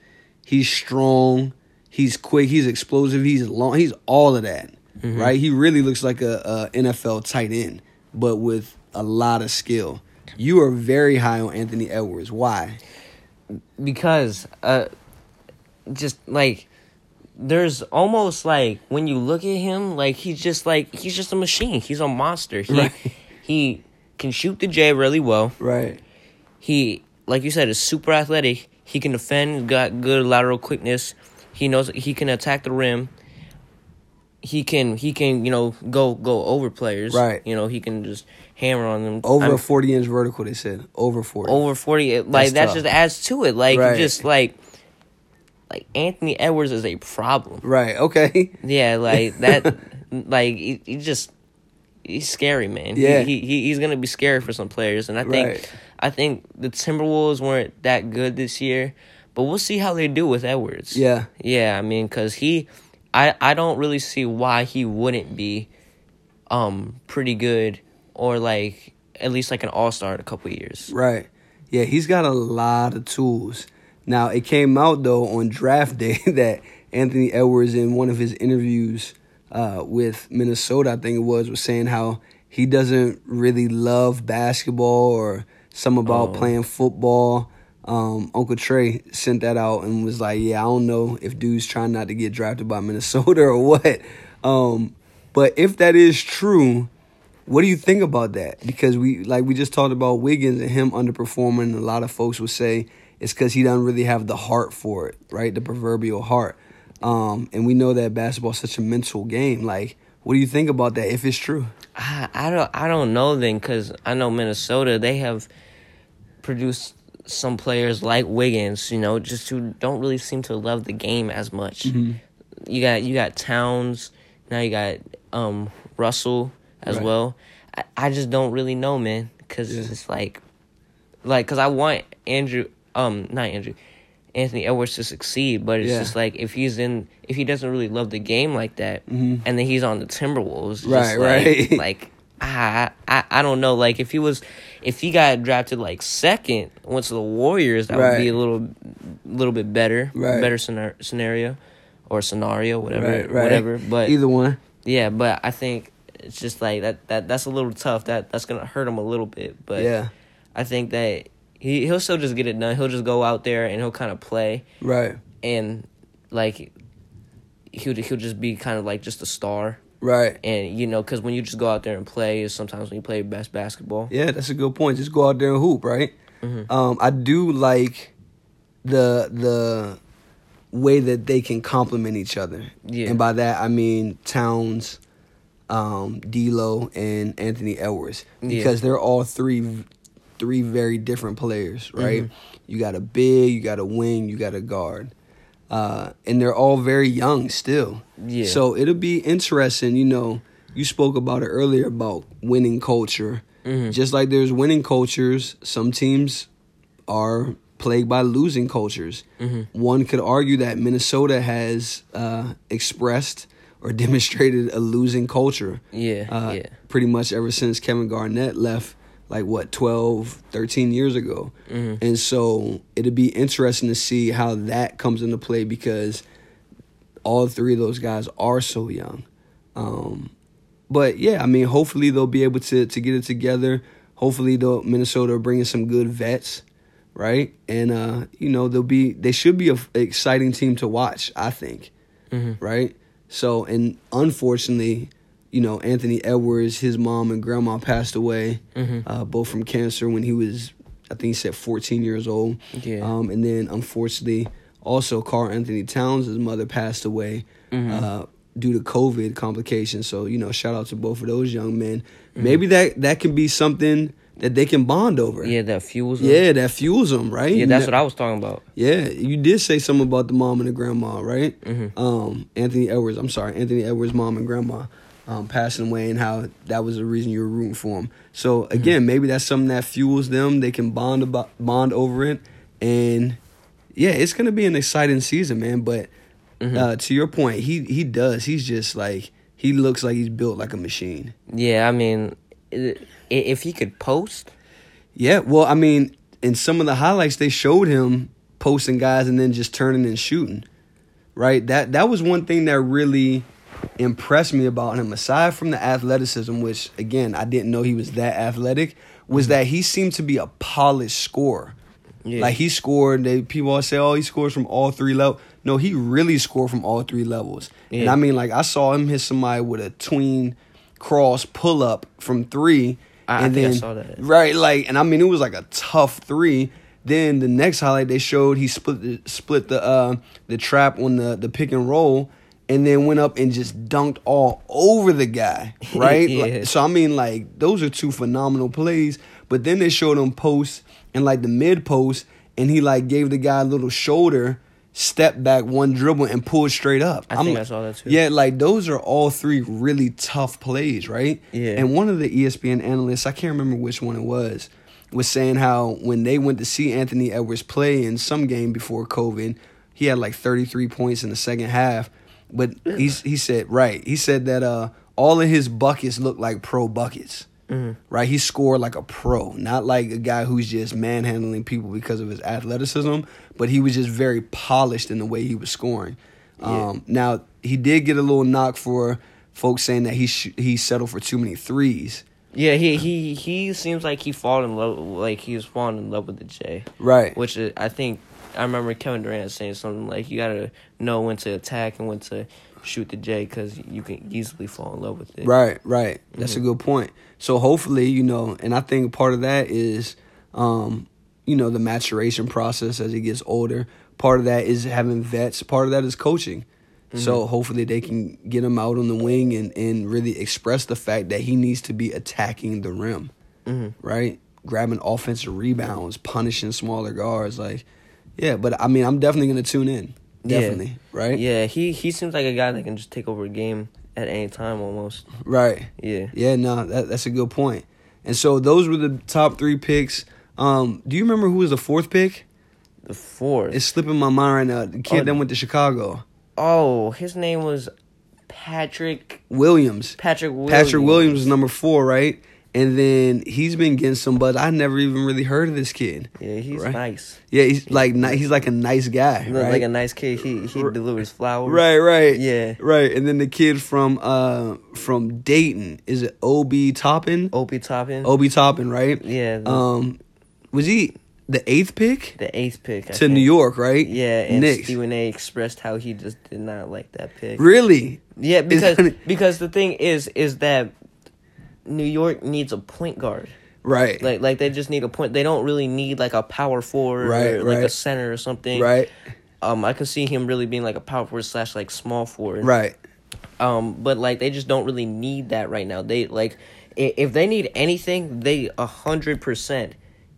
B: he's strong, he's quick, he's explosive, he's long, he's all of that,
A: Mm-hmm.
B: right? He really looks like a, a NFL tight end, but with a lot of skill. You are very high on Anthony Edwards. Why?
A: Because uh just like there's almost like when you look at him like he's just like he's just a machine. He's a monster. He
B: Right.
A: he can shoot the j really well.
B: Right.
A: he like you said is super athletic. He can defend got good lateral quickness. He knows he can attack the rim. He can he can you know go go over players.
B: Right.
A: you know he can just hammer on them
B: Over
A: I'm-
B: a 40 inch vertical, they said. Over 40.
A: over 40 it- like
B: That's
A: that just adds to it like
B: Right.
A: just like like anthony edwards is a problem
B: Right. Okay.
A: yeah like that like he, he just he's scary man
B: Yeah.
A: he, he he's gonna be scary for some players and i think
B: Right.
A: i think the timberwolves weren't that good this year but we'll see how they do with edwards
B: Yeah.
A: yeah i mean because he i i don't really see why he wouldn't be um pretty good or like at least like an all-star in a couple years
B: Right. Yeah, he's got a lot of tools. Now, it came out, though, on draft day that Anthony Edwards, in one of his interviews uh, with Minnesota, I think it was, was saying how he doesn't really love basketball or some about
A: Oh.
B: playing football. Um, Uncle Trey sent that out and was like, "Yeah, I don't know if dude's trying not to get drafted by Minnesota or what." Um, but if that is true, what do you think about that? Because we like we just talked about Wiggins and him underperforming. And a lot of folks would say it's because he doesn't really have the heart for it, right? The proverbial heart. Um, and we know that basketball is such a mental game. Like, what do you think about that? If it's true,
A: I, I don't I don't know then because I know Minnesota they have produced some players like Wiggins, you know, just who don't really seem to love the game as much.
B: Mm-hmm.
A: You got you got Towns, now you got um Russell as
B: Right.
A: well. I, I just don't really know, man, because
B: Yeah.
A: it's like, like, because I want Andrew, um, not Andrew, Anthony Edwards to succeed, but it's
B: Yeah.
A: just like if he's in, if he doesn't really love the game like that,
B: Mhm.
A: and then he's on the Timberwolves,
B: Right,
A: just
B: right.
A: like, like I, I, I don't know. Like if he was, if he got drafted like second, went to the Warriors, that would be a little, little bit better,
B: Right.
A: better scenario, scenario, or scenario, whatever,
B: right, right,
A: whatever. But
B: either one,
A: yeah, but I think it's just like that. That that's a little tough. That that's gonna hurt him a little bit. But
B: yeah,
A: I think that he he'll still just get it done. He'll just go out there and he'll kind of play
B: right,
A: and like he'll he'll just be kind of like just a star.
B: right.
A: And you know, because when you just go out there and play, is sometimes when you play best basketball.
B: Yeah, that's a good point. Just go out there and hoop, right?
A: Mhm.
B: Um, I do like the the way that they can complement each other.
A: Yeah.
B: And by that I mean Towns, um, D'Lo, and Anthony Edwards
A: Yeah.
B: because they're all three three very different players, right?
A: Mhm.
B: You got a big, you got a wing, you got a guard. Uh, and they're all very young still.
A: Yeah.
B: So it'll be interesting, you know, you spoke about it earlier about winning culture
A: Mhm.
B: Just like there's winning cultures, some teams are plagued by losing cultures.
A: Mhm.
B: One could argue that Minnesota has uh, expressed or demonstrated a losing culture.
A: Yeah,
B: Uh,
A: yeah.
B: Pretty much ever since Kevin Garnett left, like what, 12, 13 years ago.
A: Mhm.
B: And so it'd be interesting to see how that comes into play because all three of those guys are so young. Um, but yeah, I mean, hopefully they'll be able to to get it together. Hopefully, they'll Minnesota are bringing some good vets, right? And uh, you know they'll be they should be an exciting team to watch. I think,
A: Mhm.
B: right? So, and unfortunately, you know Anthony Edwards, his mom and grandma passed away,
A: Mhm.
B: uh, both from cancer when he was, I think he said 14 years old.
A: Yeah.
B: Um, and then unfortunately, also Karl-Anthony Towns, his mother passed away
A: Mhm.
B: uh, due to COVID complications. So you know, shout out to both of those young men.
A: Mm-hmm.
B: Maybe that that can be something that they can bond over.
A: Yeah, that fuels. them.
B: Yeah, that fuels them, right?
A: yeah. That's what I was talking about.
B: Yeah, you did say something about the mom and the grandma, right?
A: Mhm.
B: Um, Anthony Edwards. I'm sorry, Anthony Edwards' mom and grandma um, passing away, and how that was the reason you were rooting for him. So
A: Mm-hmm.
B: again, maybe that's something that fuels them. They can bond about bond over it, and yeah, it's gonna be an exciting season, man. But
A: Mhm.
B: uh, to your point, he he does. He's just like he looks like he's built like a machine.
A: Yeah, I mean, i- if he could post,
B: Yeah, well, I mean, in some of the highlights they showed him posting guys and then just turning and shooting. Right? That that was one thing that really impressed me about him aside from the athleticism, which again, I didn't know he was that athletic, was mm-hmm. that he seemed to be a polished scorer.
A: Yeah.
B: Like he scored, they people always say, "Oh, he scores from all three levels." No, he really scored from all three levels. And I mean, like I saw him hit somebody with a tween cross pull up from three,
A: I- I
B: and
A: think I
B: then
A: saw that.
B: right, like, and I mean, it was like a tough three. Then the next highlight they showed, he split the, split the uh, the trap on the the pick and roll, and then went up and just dunked all over the guy. Right.
A: Yeah.
B: Like, so I mean, like those are two phenomenal plays. But then they showed him post and like the mid post, and he like gave the guy a little shoulder step back, one dribble, and pull straight up.
A: I
B: I'm
A: think I saw that too.
B: Yeah, like those are all three really tough plays, right?
A: Yeah.
B: And one of the ESPN analysts, I can't remember which one it was, was saying how when they went to see Anthony Edwards play in some game before COVID, he had like 33 points in the second half. But he's, he said, right, he said that uh, all of his buckets looked like pro buckets.
A: Mhm.
B: Right, he scored like a pro, not like a guy who's just manhandling people because of his athleticism, but he was just very polished in the way he was scoring. Um, now he did get a little knock for folks saying that he sh- he settled for too many threes.
A: Yeah, he he he seems like he fall in love, like he was falling in love with the J.
B: Right.
A: Which is, I think I remember Kevin Durant saying something like you gotta know when to attack and when to shoot the J because you can easily fall in love with it.
B: Right, right. That's a good point. So hopefully, you know, and I think part of that is, um, you know, the maturation process as he gets older. Part of that is having vets. Part of that is coaching. So hopefully they can get him out on the wing and, and really express the fact that he needs to be attacking the rim,
A: Mhm.
B: right? Grabbing offensive rebounds, punishing smaller guards. Like, yeah, but I mean, I'm definitely going to tune in.
A: Yeah.
B: Definitely, right?
A: Yeah, he he seems like a guy that can just take over a game at any time almost.
B: Right.
A: Yeah.
B: Yeah, no, that, that's a good point. And so those were the top three picks. Um, do you remember who was the fourth pick?
A: The fourth.
B: It's slipping my mind right now. The kid
A: Oh.
B: that went to Chicago,
A: oh, his name was Patrick
B: Williams.
A: Patrick Williams.
B: Patrick Williams is number four, right? And then he's been getting some buzz. I never even really heard of this kid.
A: Yeah, he's
B: Right.
A: nice.
B: Yeah, he's like he's like a nice guy,
A: He
B: right?
A: like a nice kid. He he delivers flowers.
B: right, right,
A: Yeah.
B: right. And then the kid from uh from Dayton is it Obi Toppin?
A: Obi Toppin.
B: Obi Toppin, right?
A: Yeah.
B: Um, was he the eighth pick
A: the eighth pick I
B: to
A: think.
B: New York, right?
A: Yeah, and
B: Knicks.
A: Stephen A. expressed how he just did not like that pick.
B: Really?
A: Yeah, because because the thing is is that New York needs a point guard.
B: Right.
A: Like like they just need a point. They don't really need like a power forward
B: Right,
A: or like a center or something.
B: right.
A: Um, I could see him really being like a power forward slash like small forward.
B: Right.
A: Um, but like they just don't really need that right now. They like if they need anything, they a hundred percent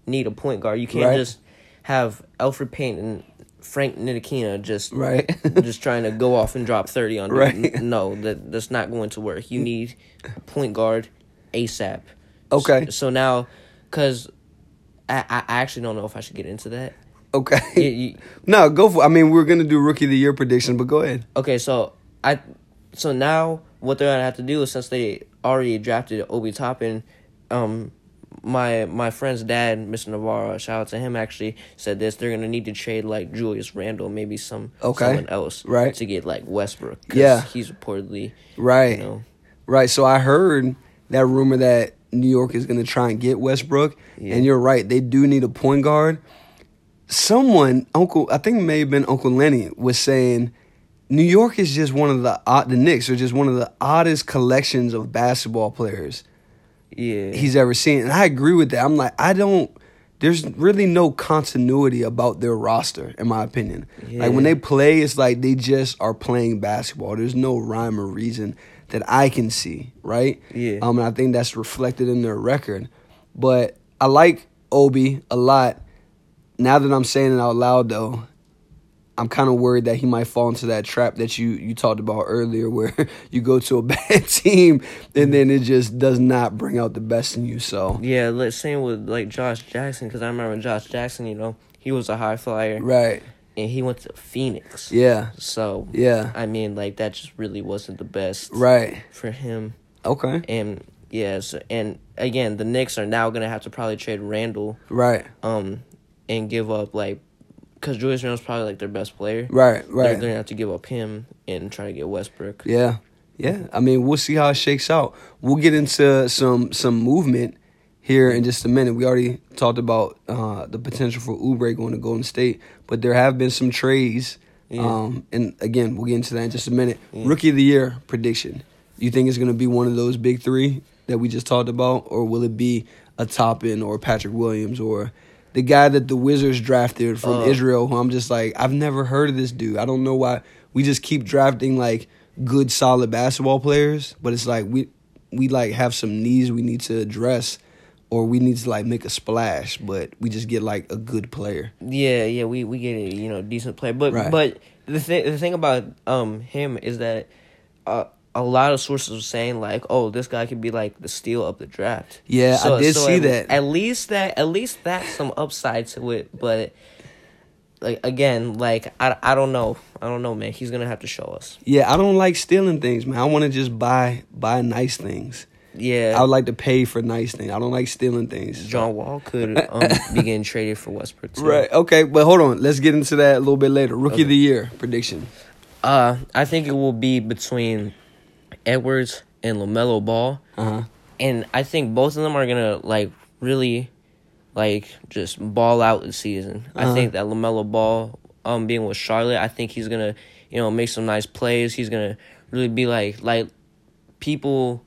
A: need a point guard. You can't
B: Right.
A: just have Alfred Payne and Frank Ntilikina just
B: Right.
A: just trying to go off and drop thirty on.
B: Right.
A: No, that that's not going to work. You need a point guard ASAP.
B: Okay.
A: So, so now, because I, I actually don't know if I should get into that.
B: Okay.
A: You- you-
B: no, go for. I mean, we're gonna do rookie of the year prediction, but go ahead.
A: okay, so I, so now what they're gonna have to do is since they already drafted Obi Toppin, um, my my friend's dad, Mr. Navarro, shout out to him. Actually said this: they're gonna need to trade like Julius Randle, maybe some
B: Okay.
A: someone else,
B: Right.
A: to get like Westbrook. 'cause
B: Yeah.
A: he's reportedly
B: Right.
A: You know,
B: Right. So I heard that rumor that New York is going to try and get Westbrook,
A: Yeah.
B: and you're right. They do need a point guard. Someone, Uncle, I think it may have been Uncle Lenny, was saying New York is just one of the odd. The Knicks are just one of the oddest collections of basketball players
A: yeah,
B: he's ever seen, and I agree with that. I'm like, I don't. There's really no continuity about their roster, in my opinion. Like when they play, it's like they just are playing basketball. There's no rhyme or reason that I can see, right?
A: Yeah.
B: Um, and I think that's reflected in their record. But I like Obi a lot. Now that I'm saying it out loud, though, I'm kind of worried that he might fall into that trap that you you talked about earlier, where you go to a bad team and then it just does not bring out the best in you. So
A: yeah. Let's same with like Josh Jackson because I remember Josh Jackson. You know, he was a high flyer
B: right,
A: and he went to Phoenix.
B: yeah,
A: So
B: yeah,
A: I mean, like that just really wasn't the best
B: right,
A: for him.
B: okay,
A: And yes, and again, the Knicks are now gonna have to probably trade Randle,
B: right,
A: um, and give up like, cause Julius Randle's probably like their best player.
B: right,
A: They're,
B: right.
A: they're gonna have to give up him and try to get Westbrook.
B: Yeah, yeah. I mean, we'll see how it shakes out. We'll get into some some movement here in just a minute. We already talked about uh, the potential for Oubre going to Golden State, but there have been some trades.
A: Yeah.
B: Um, and again, we'll get into that in just a minute. Rookie of the year prediction. You think it's going to be one of those big three that we just talked about, or will it be a Toppin or Patrick Williams or the guy that the Wizards drafted from
A: Uh.
B: Israel? Who I'm just like, I've never heard of this dude. I don't know why we just keep drafting like good, solid basketball players, but it's like we we like have some needs we need to address, or we need to like make a splash, but we just get like a good player.
A: Yeah, yeah, we we get a you know decent player, but
B: Right.
A: but the thing the thing about um him is that uh, a lot of sources are saying like, oh, this guy could be like the steal of the draft.
B: Yeah, I did see
A: at,
B: that.
A: At least that at least that's some upside to it, but like again, like I I don't know, I don't know, man. He's gonna have to show us.
B: Yeah, I don't like stealing things, man. I want to just buy buy nice things.
A: Yeah,
B: I would like to pay for nice things. I don't like stealing things.
A: John Wall could um, be getting traded for Westbrook too.
B: Right. Okay, but hold on. Let's get into that a little bit later. Rookie of the year prediction.
A: Uh, I think it will be between Edwards and LaMelo Ball.
B: Uh huh.
A: and I think both of them are gonna like really, like just ball out the season.
B: Uh-huh.
A: I think that LaMelo Ball, um, being with Charlotte, I think he's gonna, you know, make some nice plays. He's gonna really be like like people,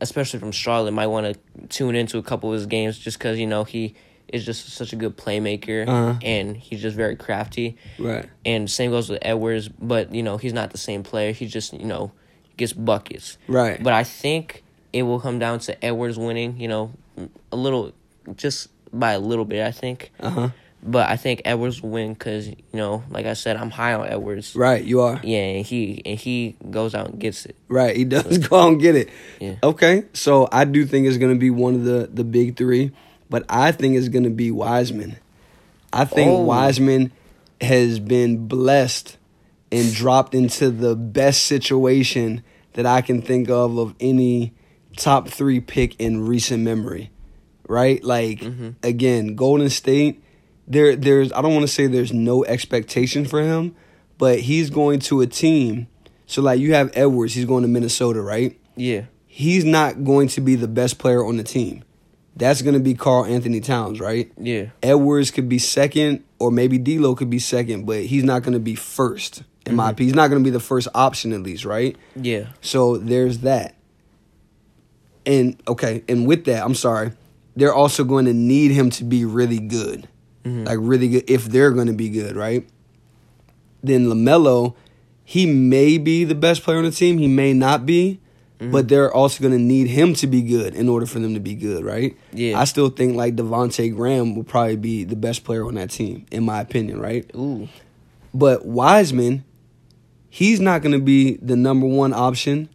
A: especially from Charlotte, might want to tune into a couple of his games just because you know he is just such a good playmaker
B: Uh-huh.
A: and he's just very crafty.
B: Right.
A: And same goes with Edwards, but you know he's not the same player. He just you know gets buckets.
B: Right.
A: But I think it will come down to Edwards winning. You know, a little, just by a little bit. I think.
B: Uh huh.
A: But I think Edwards will win because you know, like I said, I'm high on Edwards.
B: Right. You are.
A: Yeah, and he and he goes out and gets it.
B: Right. He does go out and get it.
A: Yeah.
B: Okay. So I do think it's going to be one of the the big three, but I think it's going to be Wiseman. I think
A: Oh.
B: Wiseman has been blessed and dropped into the best situation that I can think of of any top three pick in recent memory. Right? Like mm-hmm. again, Golden State. There, there's. I don't want to say there's no expectation for him, but he's going to a team. So like you have Edwards, he's going to Minnesota, right?
A: Yeah.
B: He's not going to be the best player on the team. That's going to be Karl-Anthony Towns, right?
A: Yeah.
B: Edwards could be second, or maybe D'Lo could be second, but he's not going to be first. In my mm-hmm. opinion, he's not going to be the first option at least, right?
A: Yeah.
B: So there's that. And okay, and with that, I'm sorry, they're also going to need him to be really good, Mm-hmm. like really good. If they're going to be good, right? Then LaMelo, he may be the best player on the team. He may not be, mm-hmm. but they're also going to need him to be good in order for them to be good, right?
A: Yeah.
B: I still think like Devonte' Graham will probably be the best player on that team, in my opinion, right?
A: Ooh.
B: But Wiseman, he's not going to be the number one option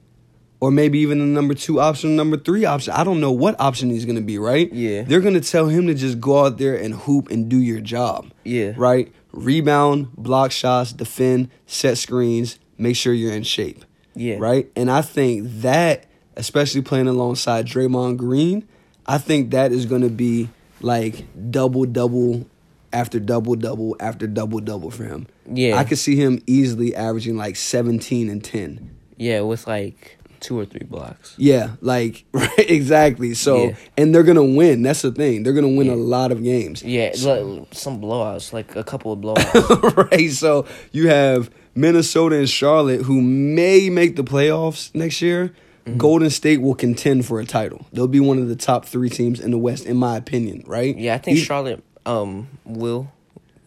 B: or maybe even the number two option, number three option. I don't know what option he's going to be, right?
A: Yeah.
B: They're going to tell him to just go out there and hoop and do your job.
A: Yeah.
B: Right? Rebound, block shots, defend, set screens, make sure you're in shape.
A: Yeah.
B: Right? And I think that, especially playing alongside Draymond Green, I think that is going to be like double, double after double, double after double, double for him.
A: Yeah.
B: I could see him easily averaging like 17 and 10.
A: Yeah, with like two or three blocks.
B: Yeah, like right, exactly. So,
A: Yeah.
B: and they're gonna win. That's the thing. They're gonna win
A: Yeah.
B: a lot of games.
A: Yeah, like, some blowouts, like a couple of blowouts.
B: right. So you have Minnesota and Charlotte who may make the playoffs next year.
A: Mm-hmm.
B: Golden State will contend for a title. They'll be one of the top three teams in the West, in my opinion. Right?
A: yeah, I think Charlotte um will.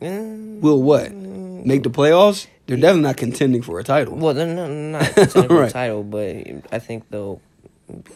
A: Eh,
B: will what make the playoffs? They're definitely not contending for a title.
A: well, they're not, not contending for a title, but I think they'll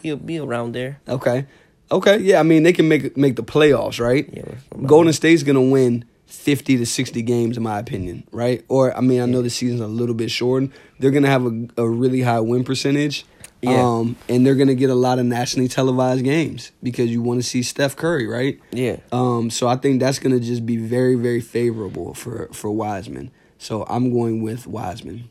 A: be be around there.
B: Okay. Okay. Yeah. I mean, they can make make the playoffs, right?
A: Yeah,
B: Golden State's gonna win fifty to sixty games, in my opinion, right? Or I mean, I know the season's a little bit short. They're gonna have a, a really high win percentage.
A: Yeah.
B: Um, and they're gonna get a lot of nationally televised games because you want to see Steph Curry, right?
A: Yeah.
B: Um, so I think that's gonna just be very, very favorable for for Wiseman. So I'm going with Wiseman.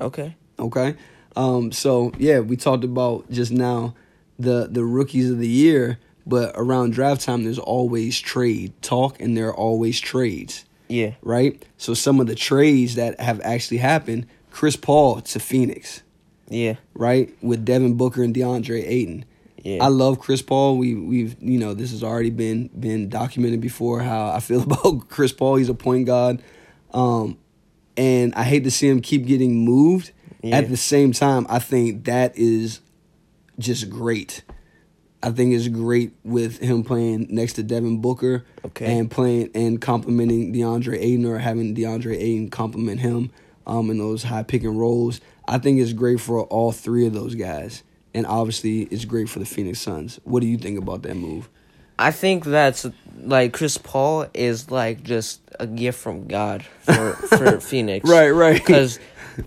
A: Okay.
B: Okay. Um, so yeah, we talked about just now the the rookies of the year, but around draft time there's always trade talk and there are always trades,
A: Yeah.
B: right? So some of the trades that have actually happened, Chris Paul to Phoenix,
A: Yeah.
B: right? With Devin Booker and DeAndre Ayton.
A: Yeah.
B: I love Chris Paul. We we've you know this has already been been documented before how I feel about Chris Paul. He's a point guard, um, and I hate to see him keep getting moved.
A: Yeah.
B: At the same time, I think that is just great. I think it's great with him playing next to Devin Booker
A: Okay.
B: and playing and complimenting DeAndre Ayton or having DeAndre Ayton compliment him um, in those high pick and rolls. I think it's great for all three of those guys. And obviously, it's great for the Phoenix Suns. What do you think about that move?
A: I think that's like Chris Paul is like just a gift from God for for Phoenix.
B: Right, right.
A: Because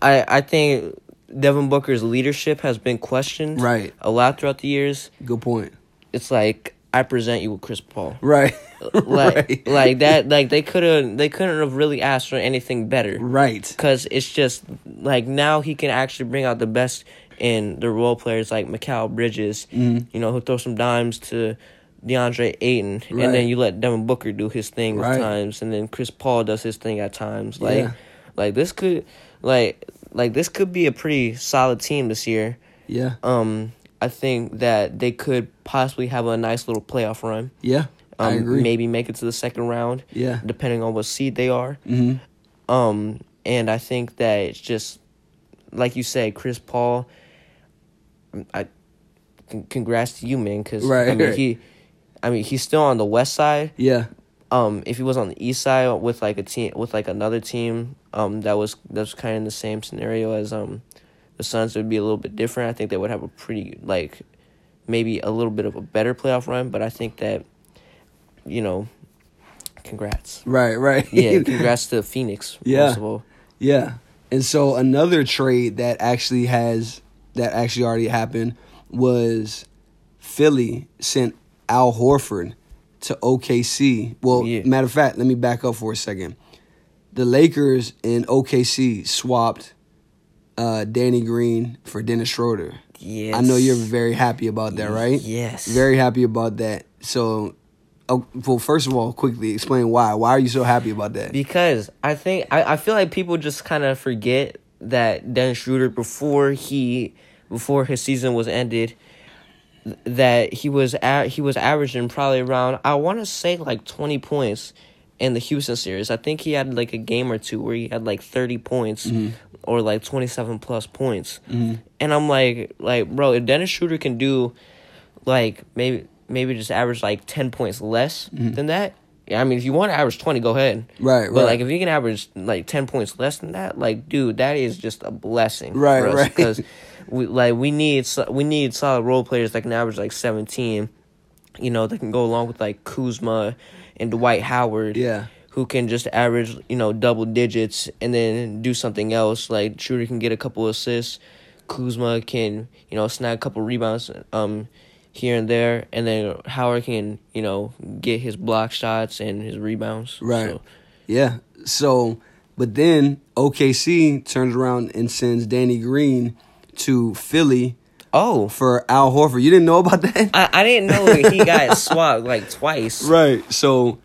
A: I I think Devin Booker's leadership has been questioned
B: Right.
A: a lot throughout the years.
B: Good point.
A: It's like I present you with Chris Paul.
B: Right.
A: Like
B: right.
A: like that like they could have they couldn't have really asked for anything better.
B: Right.
A: Cause it's just like now he can actually bring out the best in the role players like Mikal Bridges,
B: Mm-hmm.
A: you know, who throw some dimes to DeAndre Ayton,
B: Right.
A: and then you let Devin Booker do his thing
B: Right.
A: at times, and then Chris Paul does his thing at times. Like,
B: Yeah.
A: like this could, like, like this could be a pretty solid team this year.
B: Yeah.
A: Um, I think that they could possibly have a nice little playoff run.
B: Yeah.
A: Um,
B: I agree.
A: Maybe make it to the second round.
B: Yeah.
A: Depending on what seed they are.
B: hmm
A: Um, and I think that it's just like you said, Chris Paul. I congrats to you, man, because
B: Right,
A: I mean
B: right.
A: he, I mean he's still on the west side.
B: Yeah.
A: Um, if he was on the east side with like a team with like another team, um, that was that was kind of the same scenario as um, the Suns, would be a little bit different. I think they would have a pretty like, maybe a little bit of a better playoff run. But I think that, you know, congrats.
B: Right. Right.
A: Yeah, congrats to Phoenix.
B: Yeah.
A: First of all.
B: Yeah. And so another trade that actually has that actually already happened was Philly sent Al Horford to OKC. Well,
A: Yeah.
B: matter of fact, let me back up for a second. The Lakers and OKC swapped uh, Danny Green for Dennis Schroeder.
A: Yes.
B: I know you're very happy about that, right?
A: Yes.
B: Very happy about that. So, oh, well, first of all, quickly explain why. Why are you so happy about that?
A: Because I think I, I feel like people just kind of forget that Dennis Schroeder before he before his season was ended that he was at, he was averaging probably around I want to say like 20 points in the Houston series. I think he had like a game or two where he had like 30 points mm-hmm. or like 27 plus points. Mm-hmm. And I'm like like bro, if Dennis Schroeder can do like maybe maybe just average like 10 points less mm-hmm. than that yeah, I mean, if you want to average twenty, go ahead.
B: Right,
A: But
B: right.
A: like, if you can average like ten points less than that, like, dude, that is just a blessing.
B: Right,
A: for us,
B: right.
A: Because we like we need we need solid role players that can average like seventeen. You know, that can go along with like Kuzma and Dwight Howard.
B: Yeah.
A: Who can just average, you know, double digits and then do something else. Like Schroeder can get a couple assists. Kuzma can you know snag a couple rebounds um here and there, and then Howard can you know get his block shots and his rebounds.
B: Right.
A: So,
B: Yeah. So, but then OKC turns around and sends Danny Green to Philly
A: oh,
B: for Al Horford. You didn't know about that?
A: I, I didn't know he got swapped like twice.
B: Right. So,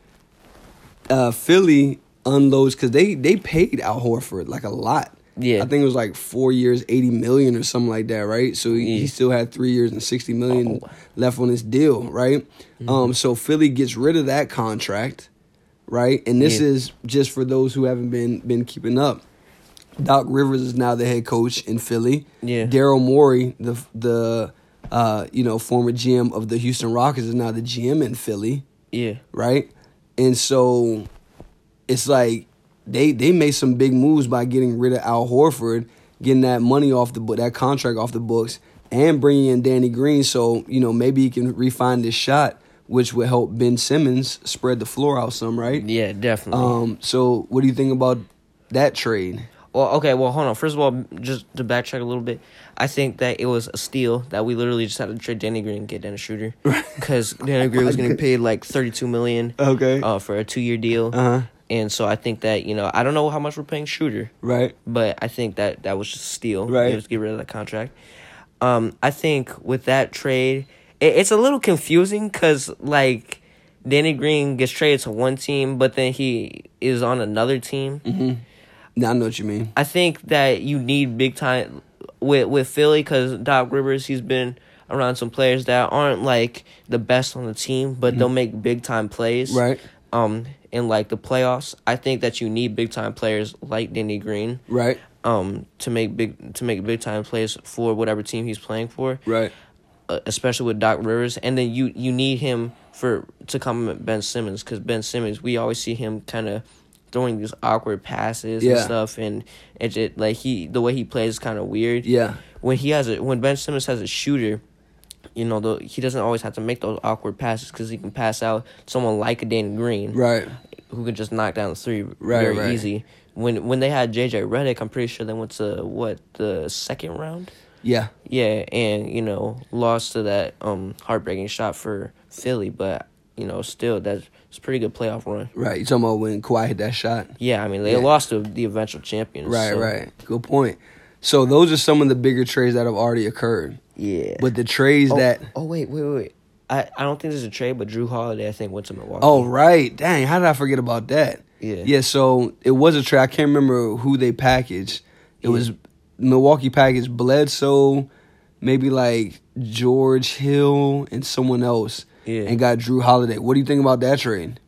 B: uh, Philly unloads because they they paid Al Horford like a lot.
A: Yeah.
B: I think it was like four years, eighty million or something like that, right? So he, he still had three years and sixty million
A: Oh.
B: left on his deal, right?
A: Mm-hmm.
B: Um, so Philly gets rid of that contract, right? And this
A: Yeah.
B: is just for those who haven't been been keeping up. Doc Rivers is now the head coach in Philly.
A: Yeah.
B: Daryl Morey, the the uh, you know former GM of the Houston Rockets, is now the GM in Philly
A: Yeah.
B: right? And so it's like they they made some big moves by getting rid of Al Horford, getting that money off the book, that contract off the books, and bringing in Danny Green. So you know maybe he can refine this shot, which would help Ben Simmons spread the floor out some, right?
A: Yeah, definitely.
B: Um. So what do you think about that trade?
A: Well, okay. Well, hold on. First of all, just to backtrack a little bit, I think that it was a steal that we literally just had to trade Danny Green and get Dennis Schroeder because Danny Green was getting paid like thirty-two million
B: Okay.
A: uh, for a two-year deal,
B: Uh huh.
A: and so I think that you know I don't know how much we're paying Schroeder,
B: Right.
A: but I think that that was just a steal.
B: Right.
A: Just get rid of that contract. Um, I think with that trade, it, it's a little confusing because like Danny Green gets traded to one team, but then he is on another team.
B: Mm-hmm. Now I know what you mean.
A: I think that you need big time with with Philly because Doc Rivers he's been around some players that aren't like the best on the team, but they'll make big time plays.
B: Mm-hmm. Right.
A: Um, in like the playoffs, I think that you need big time players like Danny Green.
B: Right.
A: Um, to make big to make big time plays for whatever team he's playing for,
B: Right.
A: uh, especially with Doc Rivers, and then you you need him for to complement Ben Simmons because Ben Simmons we always see him kind of throwing these awkward passes and stuff, and it just like he the way he plays is kind of weird.
B: Yeah.
A: When he has a when Ben Simmons has a shooter, you know the, he doesn't always have to make those awkward passes because he can pass out someone like a Danny Green
B: Right.
A: who can just knock down the three
B: Right,
A: very
B: right.
A: easy. When when they had JJ Redick, I'm pretty sure they went to what the second round.
B: Yeah.
A: Yeah, and you know lost to that um heartbreaking shot for Philly, but you know still that's it's a pretty good playoff run.
B: Right. You talking about when Kawhi hit that shot?
A: Yeah, I mean they
B: Yeah.
A: lost to the eventual champions.
B: Right,
A: so,
B: right. Good point. So those are some of the bigger trades that have already occurred.
A: Yeah,
B: But the trades
A: oh,
B: that
A: oh wait wait wait. I, I don't think there's a trade, but Jrue Holiday I think went to Milwaukee.
B: Oh right. Dang, how did I forget about that?
A: Yeah.
B: Yeah, so it was a trade. I can't remember who they packaged. It
A: Yeah.
B: was Milwaukee packaged Bledsoe, maybe like George Hill and someone else.
A: Yeah.
B: And got Jrue Holiday. What do you think about that trade?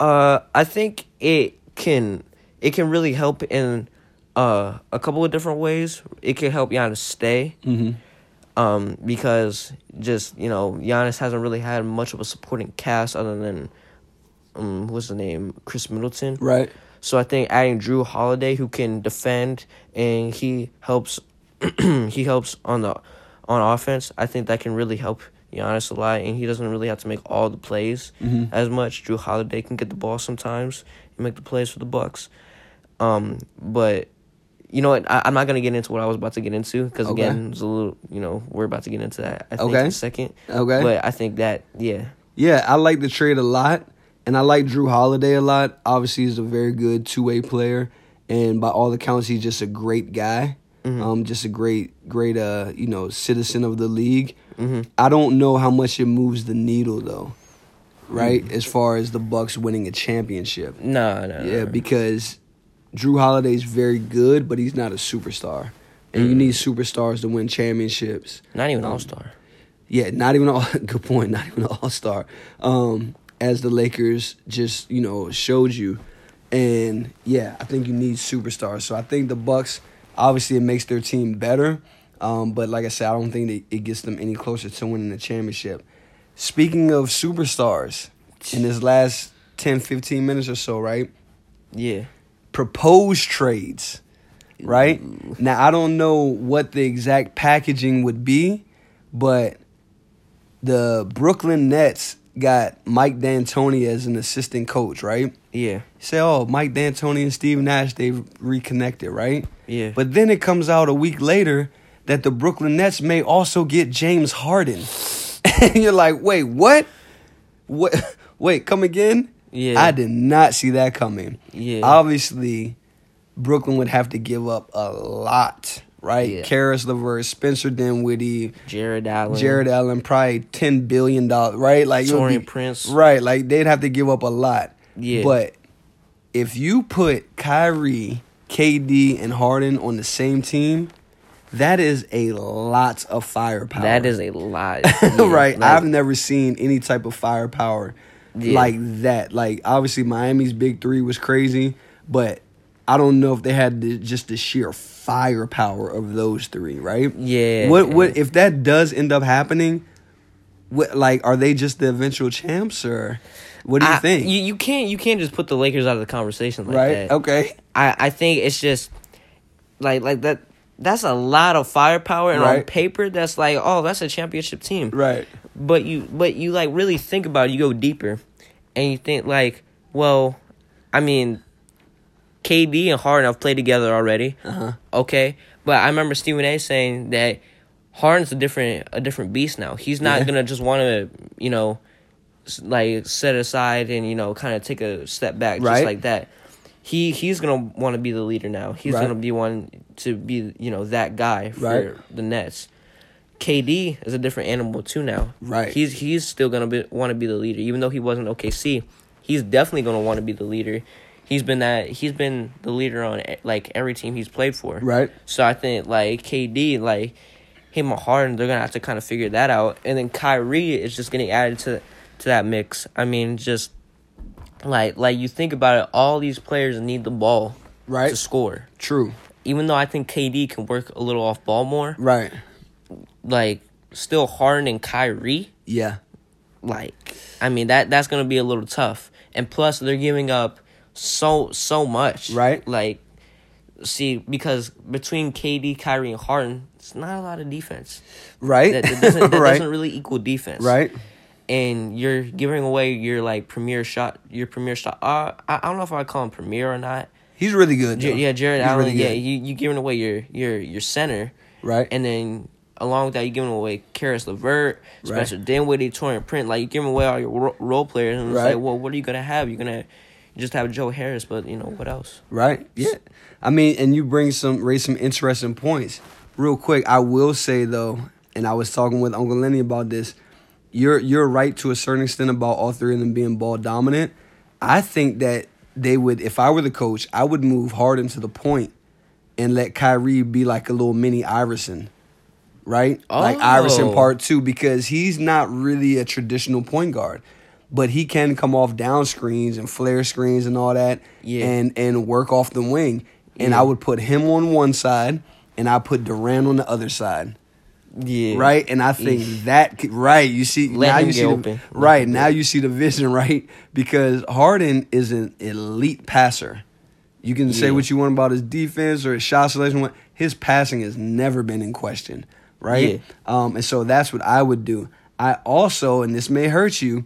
A: Uh, I think it can it can really help in uh a couple of different ways. It can help Giannis stay.
B: Mm-hmm.
A: um, because just you know Giannis hasn't really had much of a supporting cast other than um, what's the name Khris Middleton.
B: Right.
A: So I think adding Drew Holiday who can defend and he helps he helps on the on offense. I think that can really help Giannis a lot, and he doesn't really have to make all the plays
B: Mhm.
A: as much. Jrue Holiday can get the ball sometimes and make the plays for the Bucks. Um, but you know what? I, I'm not gonna get into what I was about to get into because
B: Okay.
A: again, it's a little. You know, we're about to get into that. I think
B: Okay.
A: in a second.
B: Okay.
A: But I think that yeah,
B: Yeah, I like the trade a lot, and I like Jrue Holiday a lot. Obviously, he's a very good two way player, and by all accounts, he's just a great guy. Um, just a great, great, uh, you know, citizen of the league.
A: Mhm.
B: I don't know how much it moves the needle though, right? As far as the Bucks winning a championship,
A: no, no,
B: yeah, because Jrue Holiday's very good, but he's not a superstar, and you need superstars to win championships.
A: not even
B: Um,
A: All Star.
B: Yeah, not even all. Good point. Not even an all star. Um, as the Lakers just you know showed you, and yeah, I think you need superstars. So I think the Bucks obviously it makes their team better, um, but like I said, I don't think that it gets them any closer to winning the championship. Speaking of superstars, in this last 10, 15 minutes or so, right?
A: Yeah,
B: proposed trades, right? Now I don't know what the exact packaging would be, but the Brooklyn Nets got Mike D'Antoni as an assistant coach, right?
A: yeah,
B: You say, oh, Mike D'Antoni and Steve Nash they've reconnected, right?
A: yeah.
B: But then it comes out a week later that the Brooklyn Nets may also get James Harden. and you're like, wait, what? What? Wait, come again?
A: Yeah.
B: I did not see that coming.
A: Yeah.
B: Obviously, Brooklyn would have to give up a lot, right?
A: Yeah.
B: Caris LeVert, Spencer Dinwiddie,
A: Jarrett Allen.
B: Jarrett Allen, probably ten billion dollars, right? Like
A: Taurean
B: be-
A: Prince.
B: right? Like they'd have to give up a lot.
A: Yeah.
B: But if you put Kyrie, KD, and Harden on the same team, that is a lot of firepower.
A: That is a lot. Yeah,
B: right.
A: like-
B: I've never seen any type of firepower
A: Yeah.
B: like that. Like obviously Miami's big three was crazy, but I don't know if they had the, just the sheer firepower of those three. Right.
A: Yeah.
B: What what if that does end up happening? What like are they just the eventual champs or what do you
A: I-
B: think?
A: You, you can't you can't just put the Lakers out of the conversation like
B: right.
A: that.
B: Okay.
A: I, I think it's just like like that that's a lot of firepower and on paper that's like oh that's a championship team
B: Right.
A: but you but you like really think about it you go deeper and you think like well I mean KD and Harden have played together already
B: Uh huh.
A: okay but I remember Stephen A saying that Harden's a different a different beast now he's not
B: Yeah.
A: gonna just want to you know like set aside and you know kind of take a step back
B: Right.
A: just like that he he's gonna want to be the leader now he's
B: Right.
A: gonna be one to be you know that guy for
B: Right.
A: the Nets KD is a different animal too now
B: Right.
A: he's he's still gonna be want to be the leader even though he wasn't OKC he's definitely gonna want to be the leader he's been that he's been the leader on like every team he's played for
B: Right.
A: so I think like KD, like him and Harden, they're gonna have to kind of figure that out. And then Kyrie is just getting added to to that mix. I mean, just like like you think about it, all these players need the ball
B: Right.
A: to score.
B: True.
A: Even though I think KD can work a little off ball more,
B: Right.
A: like still Harden and Kyrie,
B: Yeah.
A: like I mean that that's gonna be a little tough. And plus they're giving up so so much.
B: Right.
A: Like see, because between KD, Kyrie and Harden, it's not a lot of defense.
B: Right.
A: That, that doesn't that
B: right.
A: doesn't really equal defense.
B: right.
A: And you're giving away your like premier shot your premier shot uh I, I don't know if I call him premier or not.
B: He's really good.
A: J- yeah, Jarrett
B: He's
A: Allen,
B: really
A: yeah, you you giving away your your your center
B: Right.
A: and then along with that, you're giving away Caris LeVert,
B: Right.
A: Spencer Dinwiddie, Taurean Prince. Like you're giving away all your ro- role players, and it's
B: Right.
A: like, well, what are you gonna have? You're just have Joe Harris, but you know what else?
B: Right. Yeah. I mean, and you bring some raise some interesting points. Real quick, I will say though, and I was talking with Uncle Lenny about this. You're you're right to a certain extent about all three of them being ball dominant. I think that they would, if I were the coach, I would move Harden to the point and let Kyrie be like a little mini Iverson. Right? Like
A: Oh.
B: Iverson part two, because he's not really a traditional point guard. But he can come off down screens and flare screens and all that
A: Yeah.
B: and and work off the wing. And
A: Yeah.
B: I would put him on one side and I put Durant on the other side.
A: Yeah,
B: Right? And I think that could- right, you see
A: Let
B: now you see the, right, now you see the vision, right? Because Harden is an elite passer. You can say what you want about his defense or his shot selection. what- His passing has never been in question, right? Um, and so that's what I would do. I also, and this may hurt you,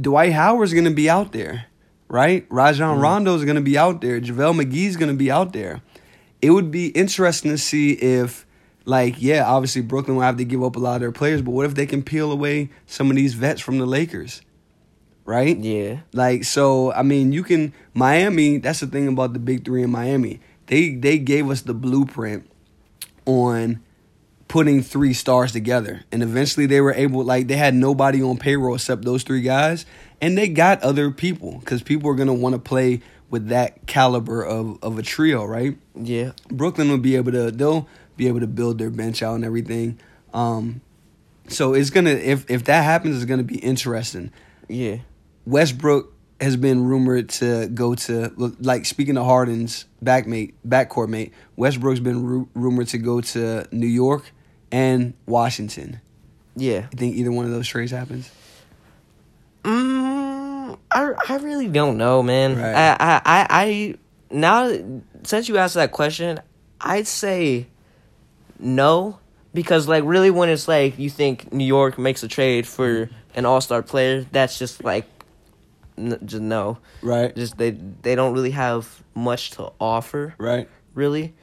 B: Dwight Howard's going to be out there, right? Rajon mm. Rondo's going to be out there. JaVale McGee's going to be out there. It would be interesting to see if, like, yeah, obviously Brooklyn will have to give up a lot of their players, but what if they can peel away some of these vets from the Lakers, right?
A: Yeah,
B: Like so, I mean, you can Miami. That's the thing about the big three in Miami. They they gave us the blueprint on putting three stars together, and eventually they were able. Like they had nobody on payroll except those three guys, and they got other people because people are gonna want to play with that caliber of of a trio, right?
A: yeah,
B: Brooklyn will be able to they'll be able to build their bench out and everything. Um, so it's gonna if if that happens, it's gonna be interesting.
A: yeah,
B: Westbrook has been rumored to go to like speaking of Harden's backmate backcourt mate. Westbrook's been ru- rumored to go to New York and Washington.
A: yeah.
B: You think either one of those trades happens?
A: Mm, I I really don't know, man.
B: Right.
A: I, I I I now since you asked that question, I'd say no because like really when it's like you think New York makes a trade for an All Star player, that's just like n- just no.
B: Right.
A: Just they they don't really have much to offer
B: Right.
A: really.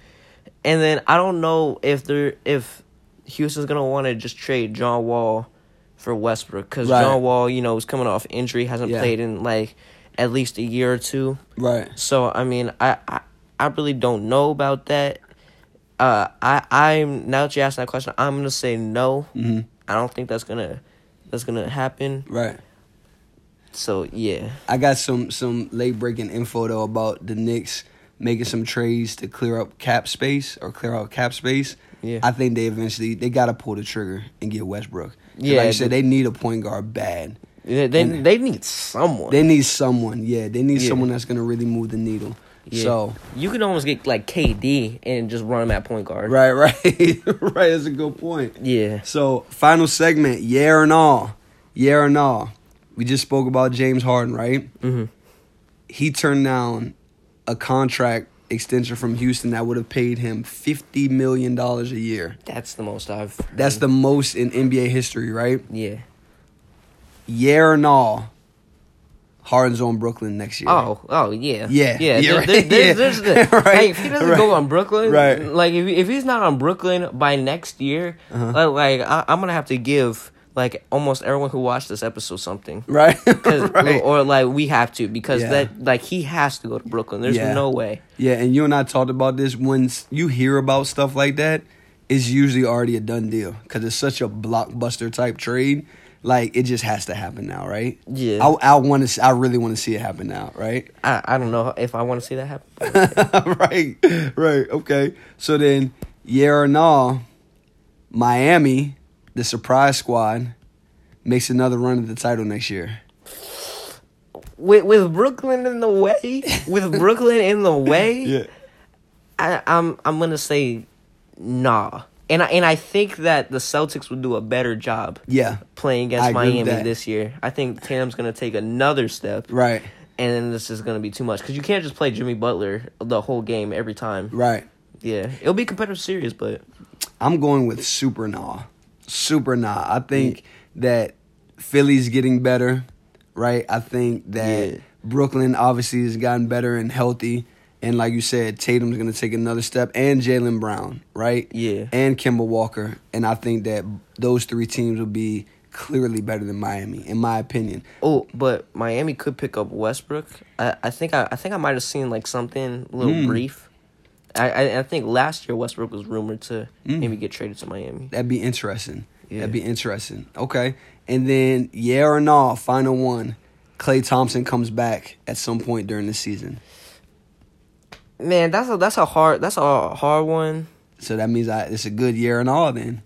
A: and then I don't know if they're if Houston's gonna want to just trade John Wall for Westbrook because
B: Right.
A: John Wall, you know, is coming off injury, hasn't
B: Yeah.
A: played in like at least a year or two.
B: Right.
A: So I mean, I I, I really don't know about that. Uh, I I'm now that you asked that question, I'm gonna say no.
B: hmm
A: I don't think that's gonna that's gonna happen.
B: Right.
A: So yeah,
B: I got some some late breaking info though about the Knicks making some trades to clear up cap space or clear out cap space.
A: Yeah.
B: I think they eventually they got to pull the trigger and get Westbrook.
A: Yeah,
B: like you said, they need a point guard bad.
A: they they,
B: And-
A: they need someone.
B: They need someone. Yeah, they need
A: Yeah.
B: someone that's gonna really move the needle.
A: Yeah.
B: So
A: you could almost get like KD and just run him at point guard.
B: right, right, right. That's a good point.
A: Yeah.
B: So final segment, yeah or no, yeah or no. We just spoke about James Harden, right?
A: hmm
B: he turned down a contract extension from Houston that would have paid him fifty million dollars a year.
A: That's the most I've.
B: That's the most in NBA history, right?
A: Yeah.
B: Yeah or no? Harden's on Brooklyn next year.
A: Oh, oh yeah,
B: Yeah,
A: yeah.
B: yeah,
A: there-
B: right,
A: there- there's,
B: yeah.
A: there's the,
B: Right,
A: like, if he doesn't
B: right.
A: go on Brooklyn,
B: Right.
A: Like if if he's not on Brooklyn by next year,
B: Uh-huh.
A: like, I, I'm gonna have to give like almost everyone who watched this episode something.
B: right, right.
A: Or like we have to because
B: Yeah.
A: that like he has to go to Brooklyn. There's
B: Yeah.
A: no way.
B: Yeah, and you and I talked about this. When s- you hear about stuff like that, it's usually already a done deal because it's such a blockbuster type trade. Like it just has to happen now, right?
A: Yeah.
B: I, I want to. I really want to see it happen now, right?
A: I I don't know if I want to see that happen.
B: right, right, okay. So then, yeah or no, Miami, the surprise squad, makes another run at the title next year.
A: with with Brooklyn in the way, with Brooklyn in the way, I, I'm I'm gonna say nah. And I and I think that the Celtics would do a better job
B: yeah,
A: playing against Miami this year. I think Tatum's gonna take another step,
B: right,
A: and then this is gonna be too much because you can't just play Jimmy Butler the whole game every time.
B: right.
A: Yeah, it'll be competitive series, but
B: I'm going with super nah, super nah. I think that Philly's getting better, right? I think that
A: Yeah.
B: Brooklyn obviously has gotten better and healthy. And like you said, Tatum's going to take another step, and Jaylen Brown, right?
A: Yeah.
B: And Kemba Walker. And I think that those three teams will be clearly better than Miami, in my opinion.
A: oh, but Miami could pick up Westbrook. I, I think I, I think I might have seen like something a little
B: Mm.
A: brief. I, I I think last year Westbrook was rumored to
B: Mm.
A: maybe get traded to Miami.
B: That'd be interesting.
A: Yeah.
B: That'd be interesting. Okay. And then, yeah or no, final one. Klay Thompson comes back at some point during the season.
A: Man, that's a that's a hard that's a hard one.
B: So that means I, it's a good year and all then.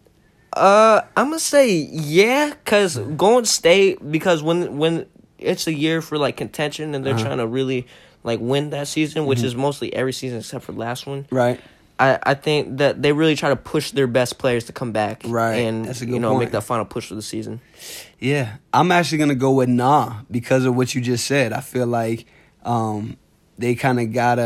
A: Uh, I'm gonna say yeah, cause Golden State because when when it's a year for like contention and they're
B: Uh-huh.
A: trying to really like win that season, which is mostly every season except for last one.
B: Right.
A: I, I think that they really try to push their best players to come back,
B: Right,
A: And
B: that's a good
A: you know
B: point.
A: make that final push for the season.
B: Yeah. I'm actually going to go with nah because of what you just said. I feel like um, they kind of got a,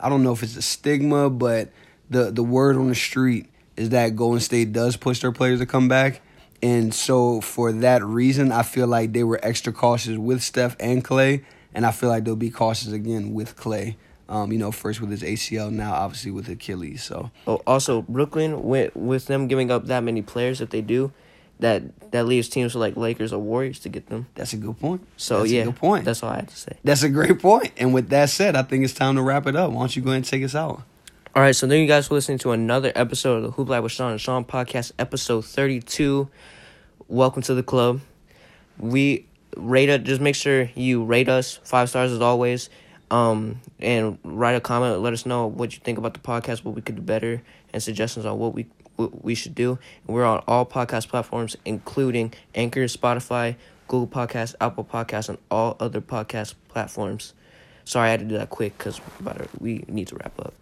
B: uh, don't know if it's a stigma, but the, the word on the street is that Golden State does push their players to come back. And so for that reason, I feel like they were extra cautious with Steph and Klay. And I feel like they'll be cautious again with Klay. Um, you know, first with his ACL, now obviously with Achilles. So
A: Oh, also Brooklyn with with them giving up that many players, if they do, that that leaves teams like Lakers or Warriors to get them.
B: that's a good point.
A: So
B: that's
A: yeah,
B: a good point.
A: That's all I had to say.
B: That's a great point. And with that said, I think it's time to wrap it up. Why don't you go ahead and take us out?
A: All right, so thank you guys for listening to another episode of the Hoop Live with Shaun and Shaun podcast, episode 32. Welcome to the club. We rate it, just make sure you rate us five stars as always. Um, and write a comment, let us know what you think about the podcast, what we could do better, and suggestions on what we what we should do. And we're on all podcast platforms, including Anchor, Spotify, Google Podcasts, Apple Podcasts, and all other podcast platforms. Sorry, I had to do that quick because we need to wrap up.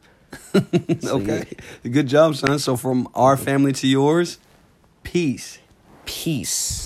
A: So,
B: okay. Good job, son. So from our family to yours, peace.
A: Peace.